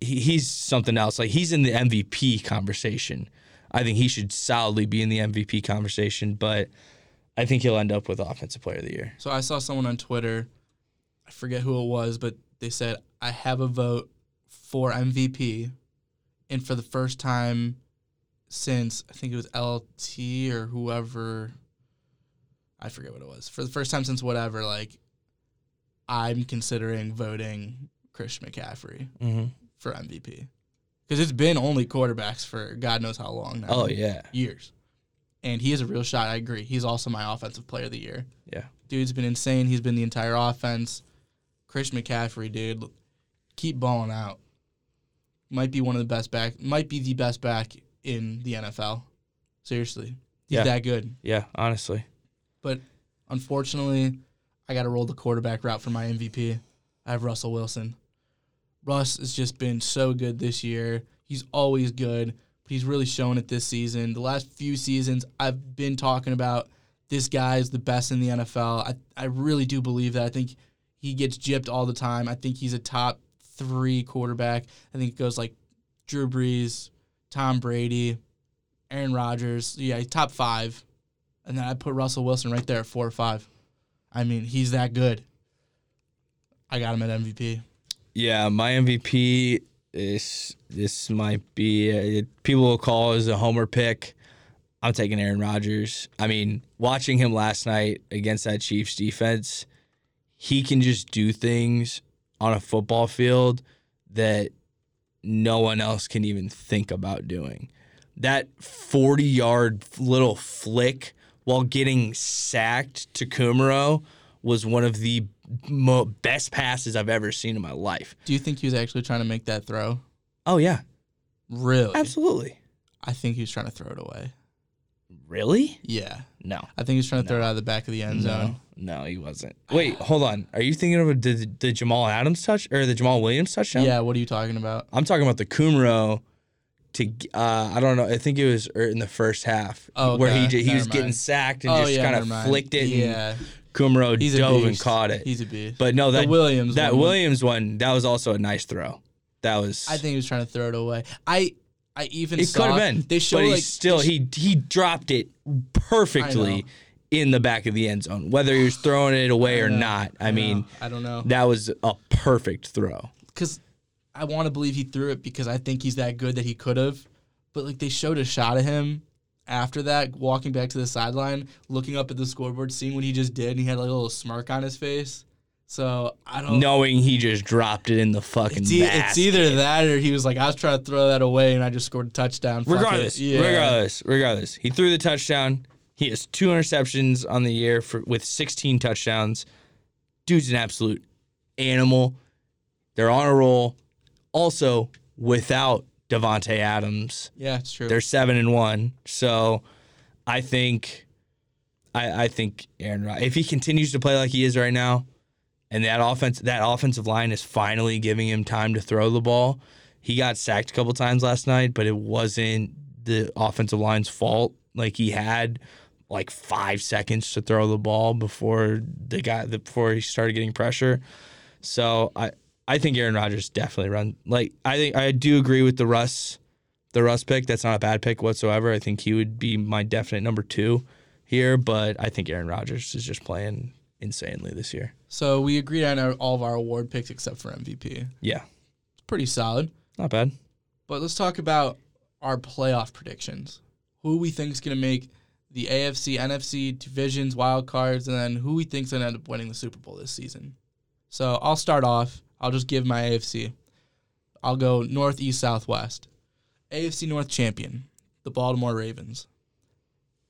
he, he's something else. Like he's in the MVP conversation. I think he should solidly be in the MVP conversation, but I think he'll end up with offensive player of the year. So I saw someone on Twitter, I forget who it was, but they said, I have a vote for MVP. And for the first time since, I think it was LT or whoever, I forget what it was. For the first time since whatever, like, I'm considering voting Christian McCaffrey Mm-hmm. For MVP. Because it's been only quarterbacks for God knows how long now. Oh yeah, Years. And he has a real shot. I agree. He's also my offensive player of the year. yeah. Dude's been insane. He's been the entire offense. Chris McCaffrey, dude, keep balling out. Might be one of the best back. Might be the best back in the NFL. Seriously, he's Yeah. that good. Yeah, honestly. But unfortunately, I got to roll the quarterback route for my MVP. I have Russell Wilson. Russ has just been so good this year. He's always good, but he's really shown it this season. The last few seasons, I've been talking about this guy is the best in the NFL. I, I really do believe that. I think he gets gypped all the time. I think he's a top three quarterback. I think it goes like Drew Brees, Tom Brady, Aaron Rodgers. Yeah, top five. And then I put Russell Wilson right there at four or five. I mean, he's that good. I got him at MVP. Yeah, my MVP is this might be people will call as a homer pick. I'm taking Aaron Rodgers. I mean, watching him last night against that Chiefs defense, he can just do things on a football field that no one else can even think about doing. That 40 yard little flick while getting sacked to Kumerow was one of the mo- best passes I've ever seen in my life. Do you think he was actually trying to make that throw? Oh yeah, Really? absolutely. I think he was trying to throw it away. Really? Yeah. No. I think he was trying to throw it out of the back of the end zone. No, no, he wasn't. Wait, hold on. Are you thinking of the, the Jamal Adams touch or the Jamaal Williams touchdown? Yeah, what are you talking about? I'm talking about the Kumerow. To uh, I don't know. I think it was er, in the first half Oh, where he he Never was getting sacked and oh, just yeah, kind of flicked it. And Yeah. Kumerow He's dove and caught it. He's a beast. But no, the that Williams that one, Williams one that was also a nice throw. That was. I think he was trying to throw it away. I I even it could have been. they show but he like still sh- he he dropped it perfectly in the back of the end zone, whether he was throwing it away or not. I, know. mean, I don't know that was a perfect throw. because I want to believe he threw it because I think he's that good that he could have, but like they showed a shot of him after that walking back to the sideline, looking up at the scoreboard, seeing what he just did, and he had like a little smirk on his face. So I don't. Knowing he just dropped it in the fucking It's, e- it's either that or he was like, I was trying to throw that away and I just scored a touchdown. Fuck regardless, Yeah. regardless, regardless. He threw the touchdown. He has two interceptions on the year for with 16 touchdowns. Dude's an absolute animal. They're on a roll. Also, without Davante Adams, Yeah, it's true. they're seven and one. So, I think, I, I think Aaron Rod- if he continues to play like he is right now, and that offense, that offensive line is finally giving him time to throw the ball. He got sacked a couple times last night, but it wasn't the offensive line's fault. Like he had like five seconds to throw the ball before the guy before he started getting pressure. So I I think Aaron Rodgers definitely run like I think I do agree with the Russ the Russ pick. That's not a bad pick whatsoever. I think he would be my definite number two here, but I think Aaron Rodgers is just playing insanely this year. so we agreed on our, all of our award picks except for MVP. Yeah, It's pretty solid. not bad. But let's talk about our playoff predictions. Who we think is going to make the AFC, NFC divisions, wild cards, and then who we think is going to end up winning the Super Bowl this season. So I'll start off. I'll just give my AFC. I'll go North, East, South, AFC North champion, the Baltimore Ravens.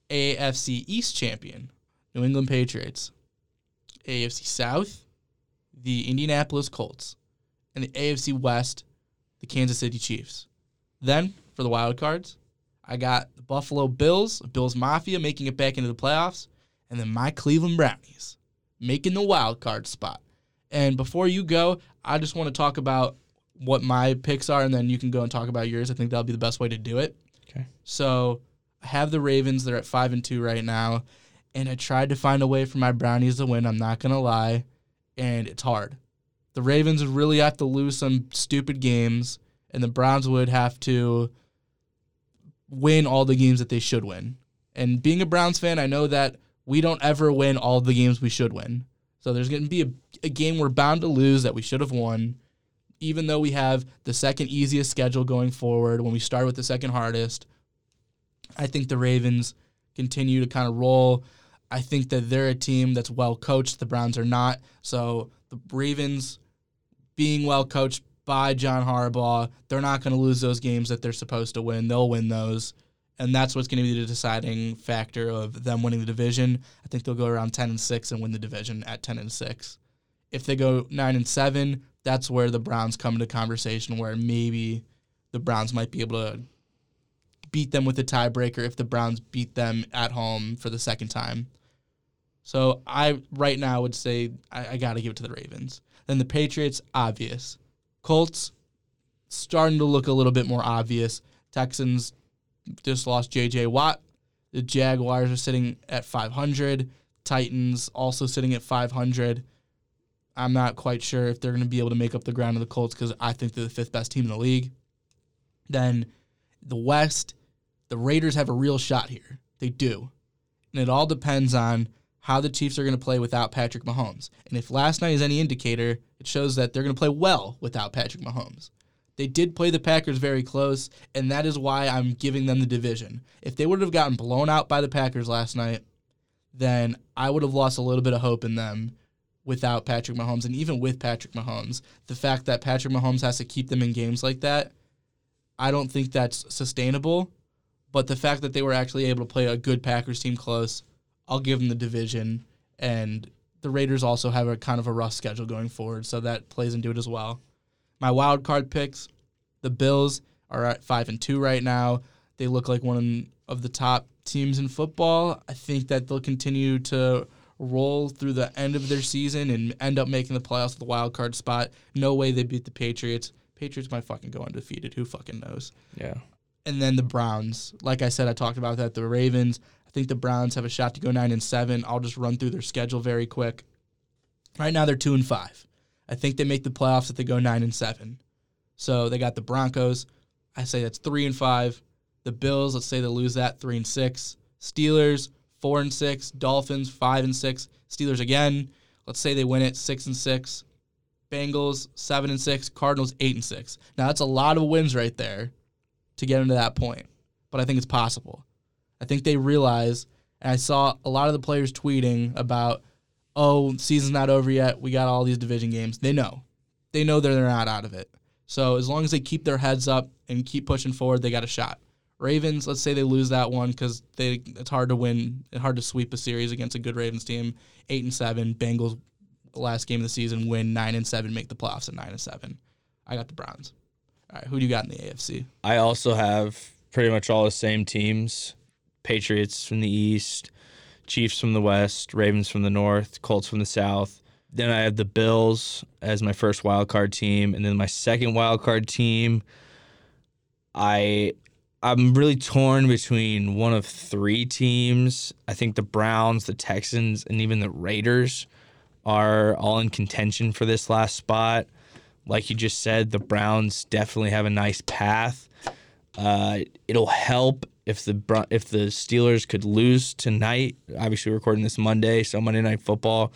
AFC East champion, New England Patriots. AFC South, the Indianapolis Colts. And the AFC West, the Kansas City Chiefs. Then for the wild cards, I got the Buffalo Bills, Bills Mafia making it back into the playoffs, and then my Cleveland Brownies making the wild card spot. And before you go, I just want to talk about what my picks are, and then you can go and talk about yours. I think that'll be the best way to do it. Okay. So I have the Ravens. They're at five and two right now, and I tried to find a way for my Brownies to win. I'm not gonna lie, and it's hard. The Ravens would really have to lose some stupid games, and the Browns would have to win all the games that they should win. And being a Browns fan, I know that we don't ever win all the games we should win. So there's going to be a, a game we're bound to lose that we should have won, even though we have the second easiest schedule going forward when we start with the second hardest. I think the Ravens continue to kind of roll. I think that they're a team that's well coached. The Browns are not. So the Ravens, being well coached by John Harbaugh, they're not going to lose those games that they're supposed to win. They'll win those. And that's what's going to be the deciding factor of them winning the division. I think they'll go around 10 and 6 and win the division at 10 and 6. If they go 9 and 7, that's where the Browns come into conversation where maybe the Browns might be able to beat them with a tiebreaker if the Browns beat them at home for the second time. So I right now would say I, I got to give it to the Ravens. Then the Patriots, obvious. Colts, starting to look a little bit more obvious. Texans just lost J.J. Watt. The Jaguars are sitting at 500. Titans also sitting at 500. I'm not quite sure if they're going to be able to make up the ground of the Colts because I think they're the fifth best team in the league. Then the West, the Raiders have a real shot here. They do. And it all depends on how the Chiefs are going to play without Patrick Mahomes. And if last night is any indicator, it shows that they're going to play well without Patrick Mahomes. They did play the Packers very close, and that is why I'm giving them the division. If they would have gotten blown out by the Packers last night, then I would have lost a little bit of hope in them without Patrick Mahomes. And even with Patrick Mahomes, the fact that Patrick Mahomes has to keep them in games like that, I don't think that's sustainable. But the fact that they were actually able to play a good Packers team close, I'll give them the division. And the Raiders also have a kind of a rough schedule going forward, so that plays into it as well. My wild card picks, the Bills are at five and two right now. They look like one of the top teams in football. I think that they'll continue to roll through the end of their season and end up making the playoffs with a wild card spot. No way they beat the Patriots. Patriots might fucking go undefeated. Who fucking knows? Yeah. And then the Browns. Like I said, I talked about that. The Ravens. I think the Browns have a shot to go nine and seven. I'll just run through their schedule very quick. Right now they're two and five. I think they make the playoffs if they go nine and seven. So they got the Broncos. I say that's three and five. The Bills, let's say they lose that, three and six. Steelers, four and six. Dolphins, five and six. Steelers again. Let's say they win it, six and six. Bengals, seven and six. Cardinals, eight and six. Now that's a lot of wins right there to get into that point. But I think it's possible. I think they realize, and I saw a lot of the players tweeting about, oh, season's not over yet. We got all these division games. They know. They know they're not out of it. So as long as they keep their heads up and keep pushing forward, they got a shot. Ravens, let's say they lose that one because they it's hard to win, it's hard to sweep a series against a good Ravens team. Eight and seven. Bengals last game of the season, win nine and seven, make the playoffs at nine and seven. I got the Browns. All right, who do you got in the AFC? I also have pretty much all the same teams: Patriots from the East, Chiefs from the West, Ravens from the North, Colts from the South. Then I have the Bills as my first wild card team, and then my second wild card team. I I'm really torn between one of three teams. I think the Browns, the Texans, and even the Raiders are all in contention for this last spot. Like you just said, the Browns definitely have a nice path. Uh, it'll help if the if the Steelers could lose tonight. Obviously, recording this Monday, so Monday Night Football.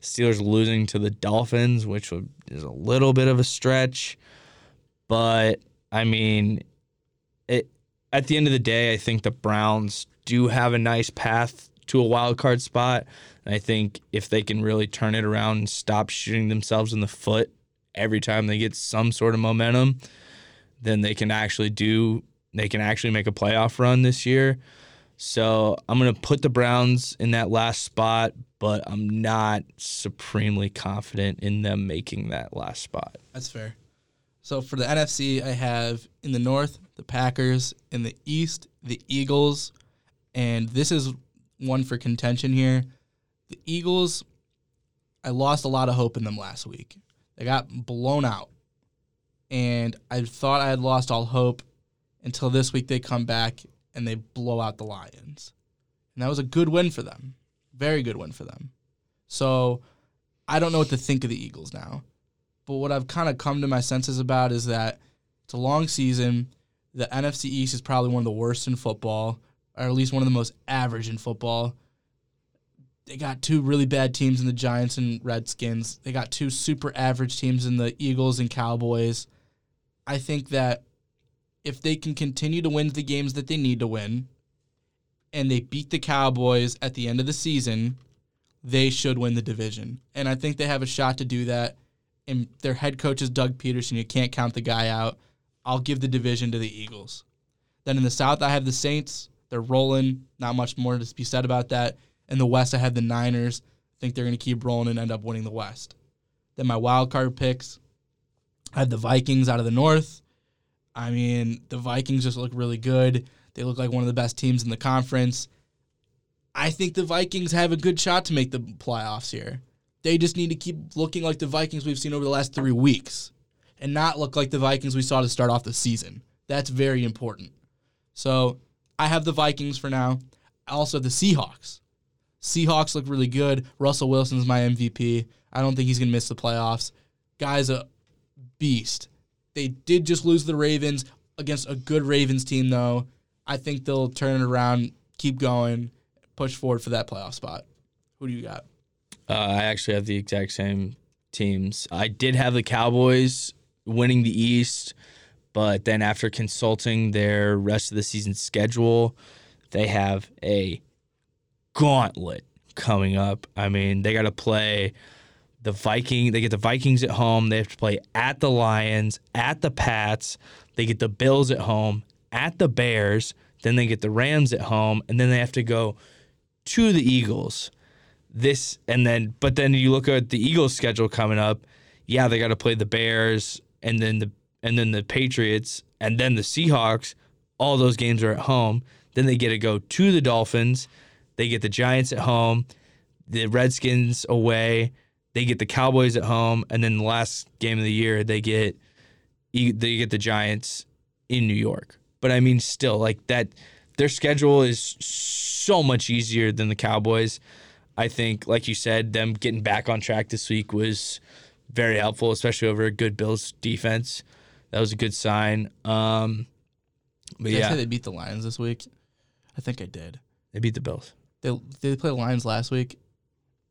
Steelers losing to the Dolphins, which is a little bit of a stretch, but I mean, it. At the end of the day, I think the Browns do have a nice path to a wild card spot. And I think if they can really turn it around and stop shooting themselves in the foot every time they get some sort of momentum, then they can actually do they can actually make a playoff run this year. So I'm gonna put the Browns in that last spot, but I'm not supremely confident in them making that last spot. That's fair. So for the NFC, I have in the North the Packers, in the East the Eagles, and this is one for contention here. The Eagles, I lost a lot of hope in them last week. They got blown out, and I thought I had lost all hope until this week they come back and they blow out the Lions, and that was a good win for them, very good win for them. So I don't know what to think of the Eagles now. But what I've kind of come to my senses about is that it's a long season. The NFC East is probably one of the worst in football, or at least one of the most average in football. They got two really bad teams in the Giants and Redskins. They got two super average teams in the Eagles and Cowboys. I think that if they can continue to win the games that they need to win, and they beat the Cowboys at the end of the season, they should win the division. And I think they have a shot to do that and their head coach is Doug Pederson. You can't count the guy out. I'll give the division to the Eagles. Then in the South, I have the Saints. They're rolling. Not much more to be said about that. In the West, I have the Niners. I think they're going to keep rolling and end up winning the West. Then my wild card picks, I have the Vikings out of the North. I mean, the Vikings just look really good. They look like one of the best teams in the conference. I think the Vikings have a good shot to make the playoffs here. They just need to keep looking like the Vikings we've seen over the last three weeks and not look like the Vikings we saw to start off the season. That's very important. So I have the Vikings for now. Also, the Seahawks. Seahawks look really good. Russell Wilson's my MVP. I don't think he's going to miss the playoffs. Guy's a beast. They did just lose the Ravens against a good Ravens team, though. I think they'll turn it around, keep going, push forward for that playoff spot. Who do you got? Uh, I actually have the exact same teams. I did have the Cowboys winning the East, but then after consulting their rest of the season schedule, they have a gauntlet coming up. I mean, they got to play the Viking. They get the Vikings at home. They have to play at the Lions, at the Pats. They get the Bills at home, at the Bears. Then they get the Rams at home, and then they have to go to the Eagles this and then but then you look at the Eagles schedule coming up, yeah, they got to play the Bears and then the and then the Patriots and then the Seahawks. All those games are at home. Then they get to go to the Dolphins. They get the Giants at home, the Redskins away. They get the Cowboys at home, and then the last game of the year they get they get the Giants in New York. But I mean, still like that, their schedule is so much easier than the Cowboys. I think, like you said, them getting back on track this week was very helpful, especially over a good Bills defense. That was a good sign. Um, but Did I yeah, say they beat the Lions this week? I think I did. they beat the Bills. They they play the Lions last week?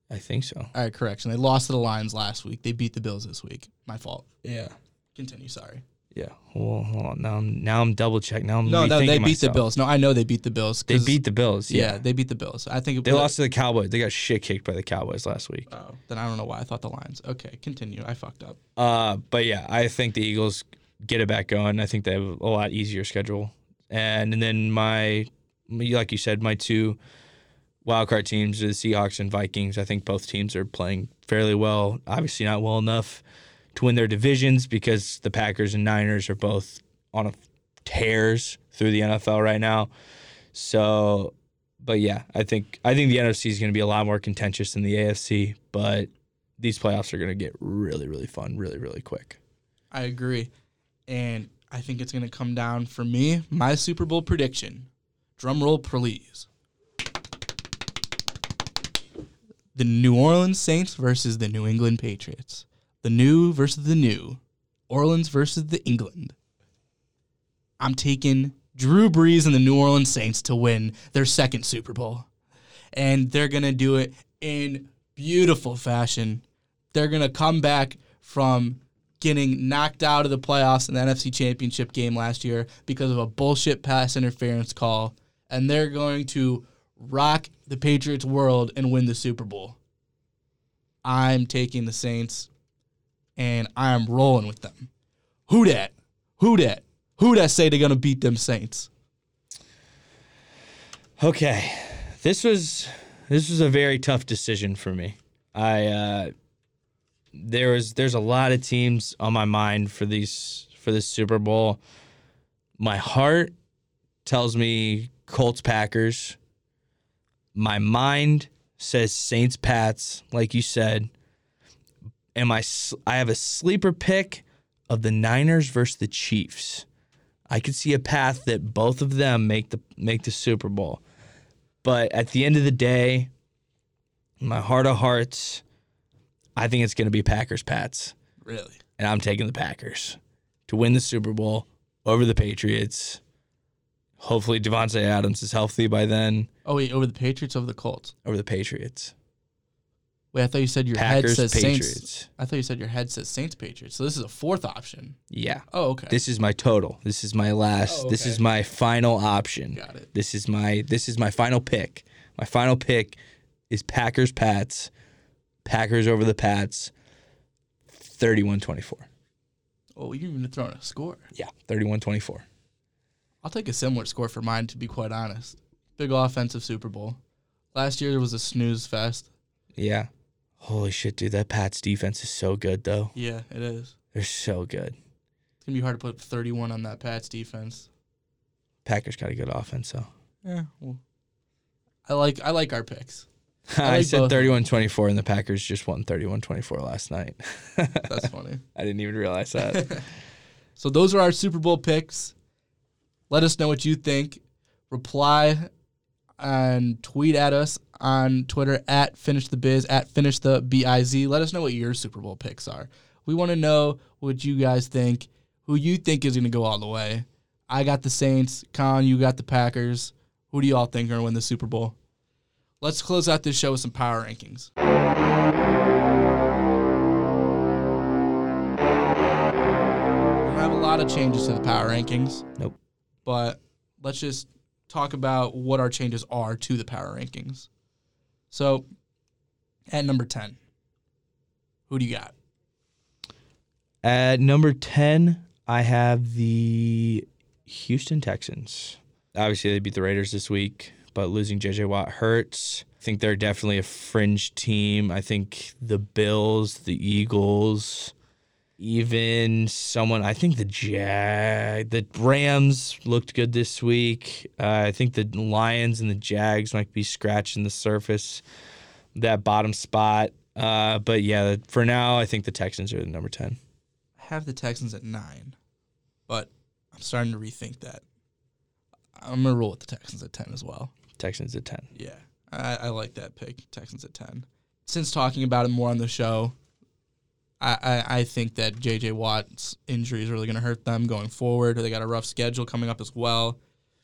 I think so. All right, correction. They lost to the Lions last week. They beat the Bills this week. My fault. Yeah. Continue. Sorry. Yeah. Well, hold on. Now I'm now I'm double checking. Now I'm No, no, they beat myself. the Bills. No, I know they beat the Bills. They beat the Bills. Yeah. Yeah. they beat the Bills. I think it, They lost to the Cowboys. They got shit kicked by the Cowboys last week. Oh, then I don't know why I thought the Lions. Okay, continue. I fucked up. Uh, but yeah, I think the Eagles get it back going. I think they have a lot easier schedule. And, and then my, like you said, my two wildcard teams the Seahawks and Vikings. I think both teams are playing fairly well. Obviously, not well enough to win their divisions because the Packers and Niners are both on a tears through the NFL right now. So, but yeah, I think I think the NFC is going to be a lot more contentious than the AFC. But these playoffs are going to get really, really fun, really, really quick. I agree. And I think it's going to come down for me, my Super Bowl prediction. Drum roll, please. The New Orleans Saints versus the New England Patriots. The new versus the new. Orleans versus the England. I'm taking Drew Brees and the New Orleans Saints to win their second Super Bowl. And they're going to do it in beautiful fashion. They're going to come back from getting knocked out of the playoffs in the NFC Championship game last year because of a bullshit pass interference call. And they're going to rock the Patriots world and win the Super Bowl. I'm taking the Saints and I'm rolling with them. Who dat? Who dat? Who that say they're gonna beat them Saints? Okay, this was this was a very tough decision for me. I uh, there was there's a lot of teams on my mind for these for this Super Bowl. My heart tells me Colts Packers. My mind says Saints Pats, like you said. And my I have a sleeper pick of the Niners versus the Chiefs. I could see a path that both of them make the make the Super Bowl. But at the end of the day, my heart of hearts, I think it's going to be Packers Pats. Really? And I'm taking the Packers to win the Super Bowl over the Patriots. Hopefully Davante Adams is healthy by then. Oh wait, over the Patriots over the Colts? Over the Patriots. Wait, I thought you said your Packers, head says Patriots. Saints. I thought you said your head says Saints Patriots. So this is a fourth option. Yeah. Oh, okay. This is my total. This is my last. Oh, This is my final option. Got it. This is my this is my final pick. My final pick is Packers Pats. Packers over the Pats. 31-24. Oh, you're even throwing a score. Yeah, 31-24. I'll take a similar score for mine, to be quite honest. Big offensive Super Bowl. Last year there was a snooze fest. Yeah. Holy shit, dude. That Pats defense is so good though. Yeah, it is. They're so good. It's gonna be hard to put 31 on that Pats defense. Packers got a good offense though. Yeah. Well, I like I like our picks. I, like said both. 31-24 and the Packers just won 31-24 last night. That's funny. I didn't even realize that. So those are our Super Bowl picks. Let us know what you think. Reply and tweet at us on Twitter at finish the biz at finish the biz. Let us know what your Super Bowl picks are. We want to know what you guys think. Who you think is going to go all the way? I got the Saints. Con, you got the Packers. Who do you all think are going to win the Super Bowl? Let's close out this show with some power rankings. We have a lot of changes to the power rankings. Nope. But let's just talk about what our changes are to the power rankings. So, at number 10, who do you got? At number 10, I have the Houston Texans. Obviously, they beat the Raiders this week, but losing JJ Watt hurts. I think they're definitely a fringe team. I think the Bills, the Eagles, even someone, I think the Jag, the Rams looked good this week. Uh, I think the Lions and the Jags might be scratching the surface, that bottom spot. Uh, but yeah, for now, I think the Texans are the number 10. I have the Texans at 9, but I'm starting to rethink that. I'm going to roll with the Texans at 10 as well. Texans at 10. Yeah, I, I like that pick, Texans at 10. Since talking about it more on the show, I, I, think that J.J. Watt's injury is really going to hurt them going forward. They got a rough schedule coming up as well.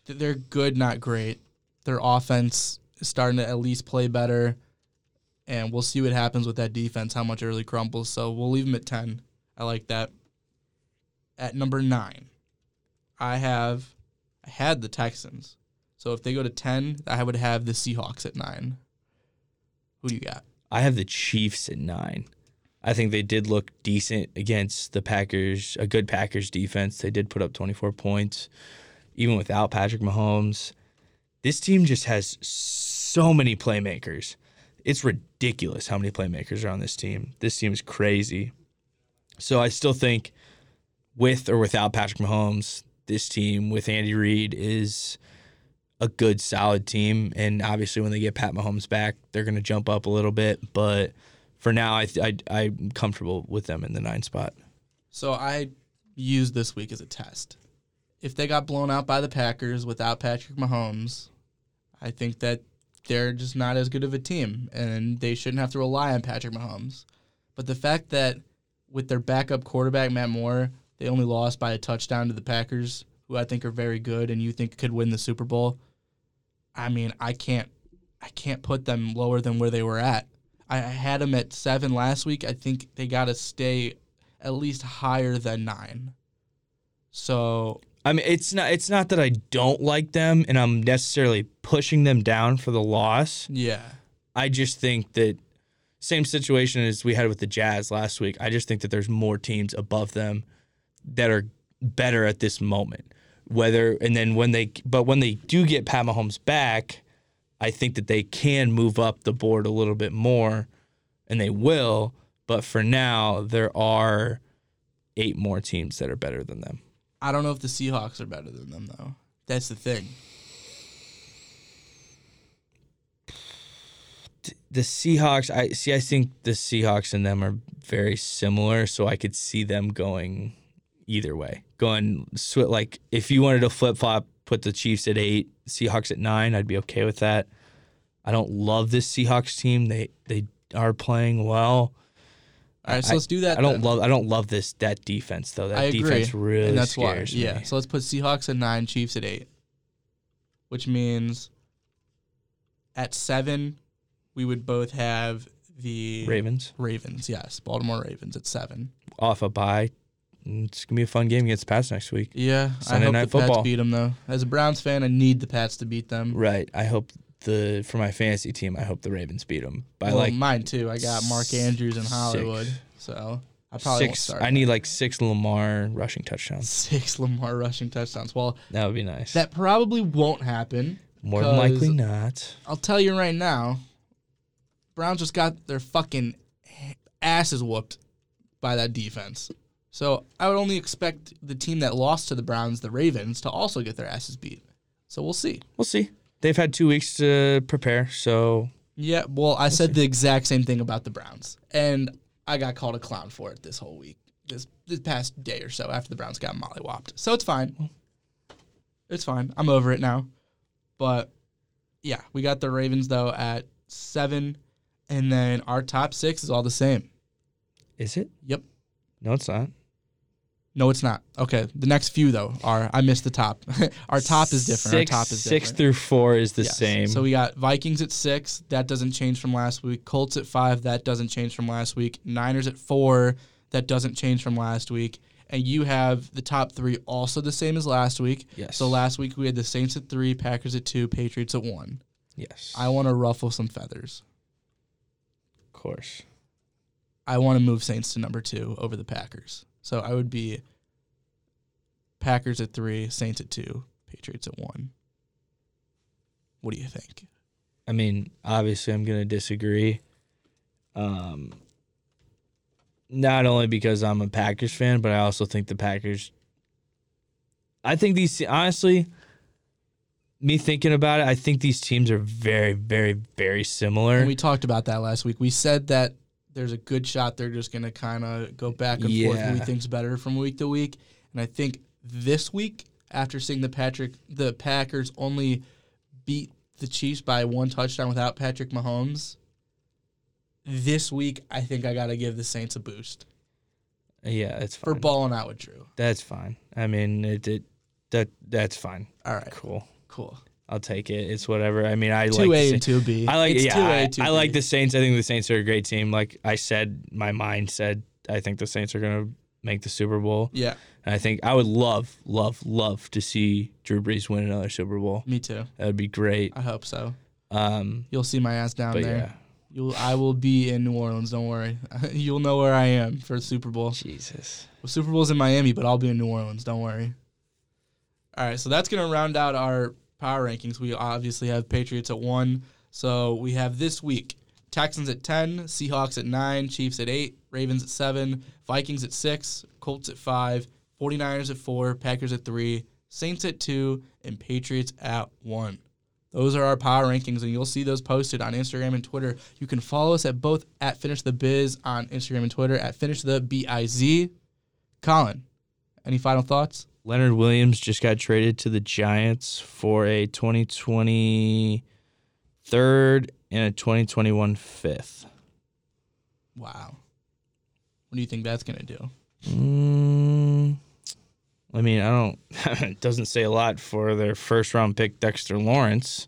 They're good, not great. Their offense is starting to at least play better, and we'll see what happens with that defense, how much it really crumbles. So we'll leave them at 10. I like that. At number 9, I have I had the Texans. So if they go to 10, I would have the Seahawks at 9. Who do you got? I have the Chiefs at nine. I think they did look decent against the Packers, a good Packers defense. They did put up 24 points, even without Patrick Mahomes. This team just has so many playmakers. It's ridiculous how many playmakers are on this team. This team is crazy. So I still think with or without Patrick Mahomes, this team with Andy Reid is a good, solid team. And obviously, when they get Pat Mahomes back, they're going to jump up a little bit. But for now, I, I I'm comfortable with them in the nine spot. So I used this week as a test. If they got blown out by the Packers without Patrick Mahomes, I think that they're just not as good of a team, and they shouldn't have to rely on Patrick Mahomes. But the fact that with their backup quarterback Matt Moore, they only lost by a touchdown to the Packers, who I think are very good, and you think could win the Super Bowl. I mean, I can't, I can't put them lower than where they were at. I had them at seven last week. I think they got to stay at least higher than nine. So I mean, it's not it's not that I don't like them and I'm necessarily pushing them down for the loss. yeah, I just think that same situation as we had with the Jazz last week. I just think that there's more teams above them that are better at this moment. Whether and then when they but when they do get Pat Mahomes back, I think that they can move up the board a little bit more and they will, but for now there are eight more teams that are better than them. I don't know if the Seahawks are better than them though. That's the thing. the Seahawks, I see. I think the Seahawks and them are very similar, so I could see them going either way. Going like if you wanted to flip flop, put the Chiefs at eight, Seahawks at nine, I'd be okay with that. I don't love this Seahawks team. They they are playing well. All right, so I- let's do that. I don't then. love I don't love this that defense though. That I agree, defense really and that's why. scares Yeah, me. so let's put Seahawks at nine, Chiefs at eight, which means at seven we would both have the Ravens Ravens. Yes, Baltimore Ravens at seven. off a bye. It's gonna be a fun game against the Pats next week. Yeah, Sunday I hope Night the Pats beat them though. As a Browns fan, I need the Pats to beat them. Right. I hope the for my fantasy team, I hope the Ravens beat them by well, like mine too. I got Mark Andrews in six. Hollywood, so I probably won't six. start. I need like six Lamar rushing touchdowns. six Lamar rushing touchdowns. Well, That would be nice. that probably won't happen. More than likely not. I'll tell you right now, Browns just got their fucking asses whooped by that defense. So I would only expect the team that lost to the Browns, the Ravens, to also get their asses beat. So we'll see. We'll see. They've had two weeks to prepare, so Yeah, well, I said the exact same thing about the Browns, and I got called a clown for it this whole week, this this past day or so after the Browns got mollywopped. So it's fine. It's fine. I'm over it now. But yeah, we got the Ravens though at seven, and then our top six is all the same. is it? Yep. No, it's not. No, it's not. Okay, the next few though are I missed the top. our top is different. Six, our top is six through four is the Yes. same. So we got Vikings at six. That doesn't change from last week. Colts at five. That doesn't change from last week. Niners at four. That doesn't change from last week. And you have the top three also the same as last week. yes. So last week we had the Saints at three, Packers at two, Patriots at one. yes. I want to ruffle some feathers. of course. I want to move Saints to number two over the Packers. So I would be Packers at three, Saints at two, Patriots at one. What do you think? I mean, obviously, I'm gonna disagree. Um, not only because I'm a Packers fan, but I also think the Packers. I think these honestly, me thinking about it, I think these teams are very, very, very similar. And we talked about that last week. We said that there's a good shot they're just going to kind of go back and forth who think's better from week to week. And I think this week, after seeing the Patrick, the Packers only beat the Chiefs by one touchdown without Patrick Mahomes. This week, I think I got to give the Saints a boost yeah, it's for balling out with Drew. That's fine. I mean, it, it that that's fine. All right, Cool. cool. I'll take it. It's whatever. I mean, I Two like. A and two B. I like It's yeah, 2A, I, 2B. I like the Saints. I think the Saints are a great team. Like I said, my mind said I think the Saints are gonna make the Super Bowl. Yeah, And I think I would love, love, love to see Drew Brees win another Super Bowl. me too. That would be great. I hope so. Um, You'll see my ass down there. yeah, You'll, I will be in New Orleans. Don't worry. You'll know where I am for the Super Bowl. Jesus. Well, Super Bowl's in Miami, but I'll be in New Orleans. Don't worry. All right, so that's gonna round out our power rankings. We obviously have Patriots at one, So we have this week Texans at 10, Seahawks at 9, Chiefs at 8, Ravens at 7, Vikings at 6, Colts at 5, 49ers at 4, Packers at 3, Saints at 2, and Patriots at 1. Those are our power rankings, and you'll see those posted on Instagram and Twitter. You can follow us at both at Finish the Biz on Instagram and Twitter at Finish the B I Z. Collyn, any final thoughts? Leonard Williams just got traded to the Giants for a 2020 third and a 2021 fifth. Wow. What do you think that's gonna do? Mm, I mean, I don't. it doesn't say a lot for their first round pick, Dexter Lawrence,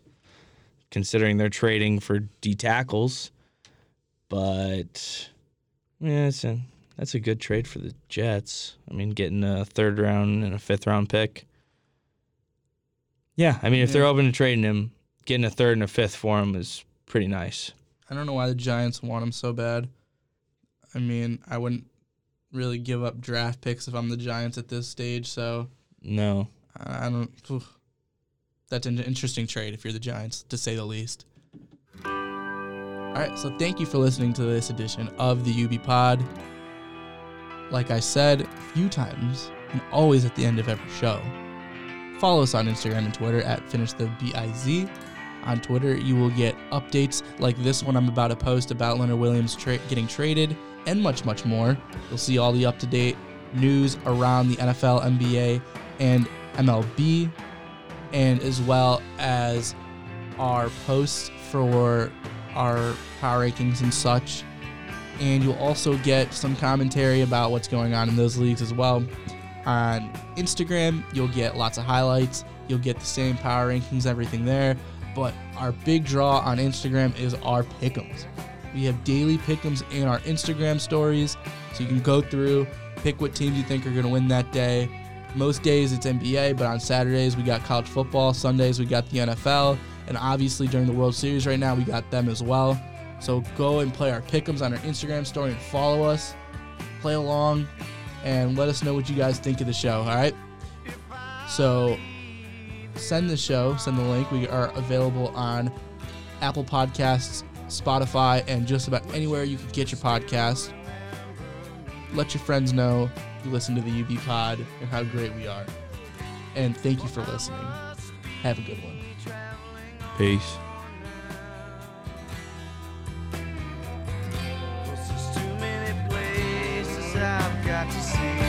considering they're trading for D tackles. But yeah, it's a that's a good trade for the Jets. I mean, getting a third round and a fifth round pick. Yeah, I mean, if they're open to trading him, getting a third and a fifth for him is pretty nice. I don't know why the Giants want him so bad. I mean, I wouldn't really give up draft picks if I'm the Giants at this stage, so No, I I don't. oof. That's an interesting trade if you're the Giants, to say the least. All right, so thank you for listening to this edition of the UB Pod. Like I said a few times, and always at the end of every show, follow us on Instagram and Twitter at FinishTheBiz. On Twitter, you will get updates like this one I'm about to post about Leonard Williams tra- getting traded and much, much more. You'll see all the up to date news around the NFL, NBA, and MLB, and as well as our posts for our power rankings and such. And you'll also get some commentary about what's going on in those leagues as well. On Instagram, you'll get lots of highlights. You'll get the same power rankings, everything there. But our big draw on Instagram is our pick'ems. We have daily pick'ems in our Instagram stories, so you can go through, pick what teams you think are going to win that day. Most days it's NBA, but on Saturdays we got college football. Sundays we got the NFL, and obviously during the World Series right now we got them as well. So go and play our pick'ems on our Instagram story and follow us, play along, and let us know what you guys think of the show. All right. So send the show, send the link. We are available on Apple Podcasts, Spotify, and just about anywhere you can get your podcast. Let your friends know you listen to the UB Pod and how great we are. And thank you for listening. Have a good one. peace. got to see.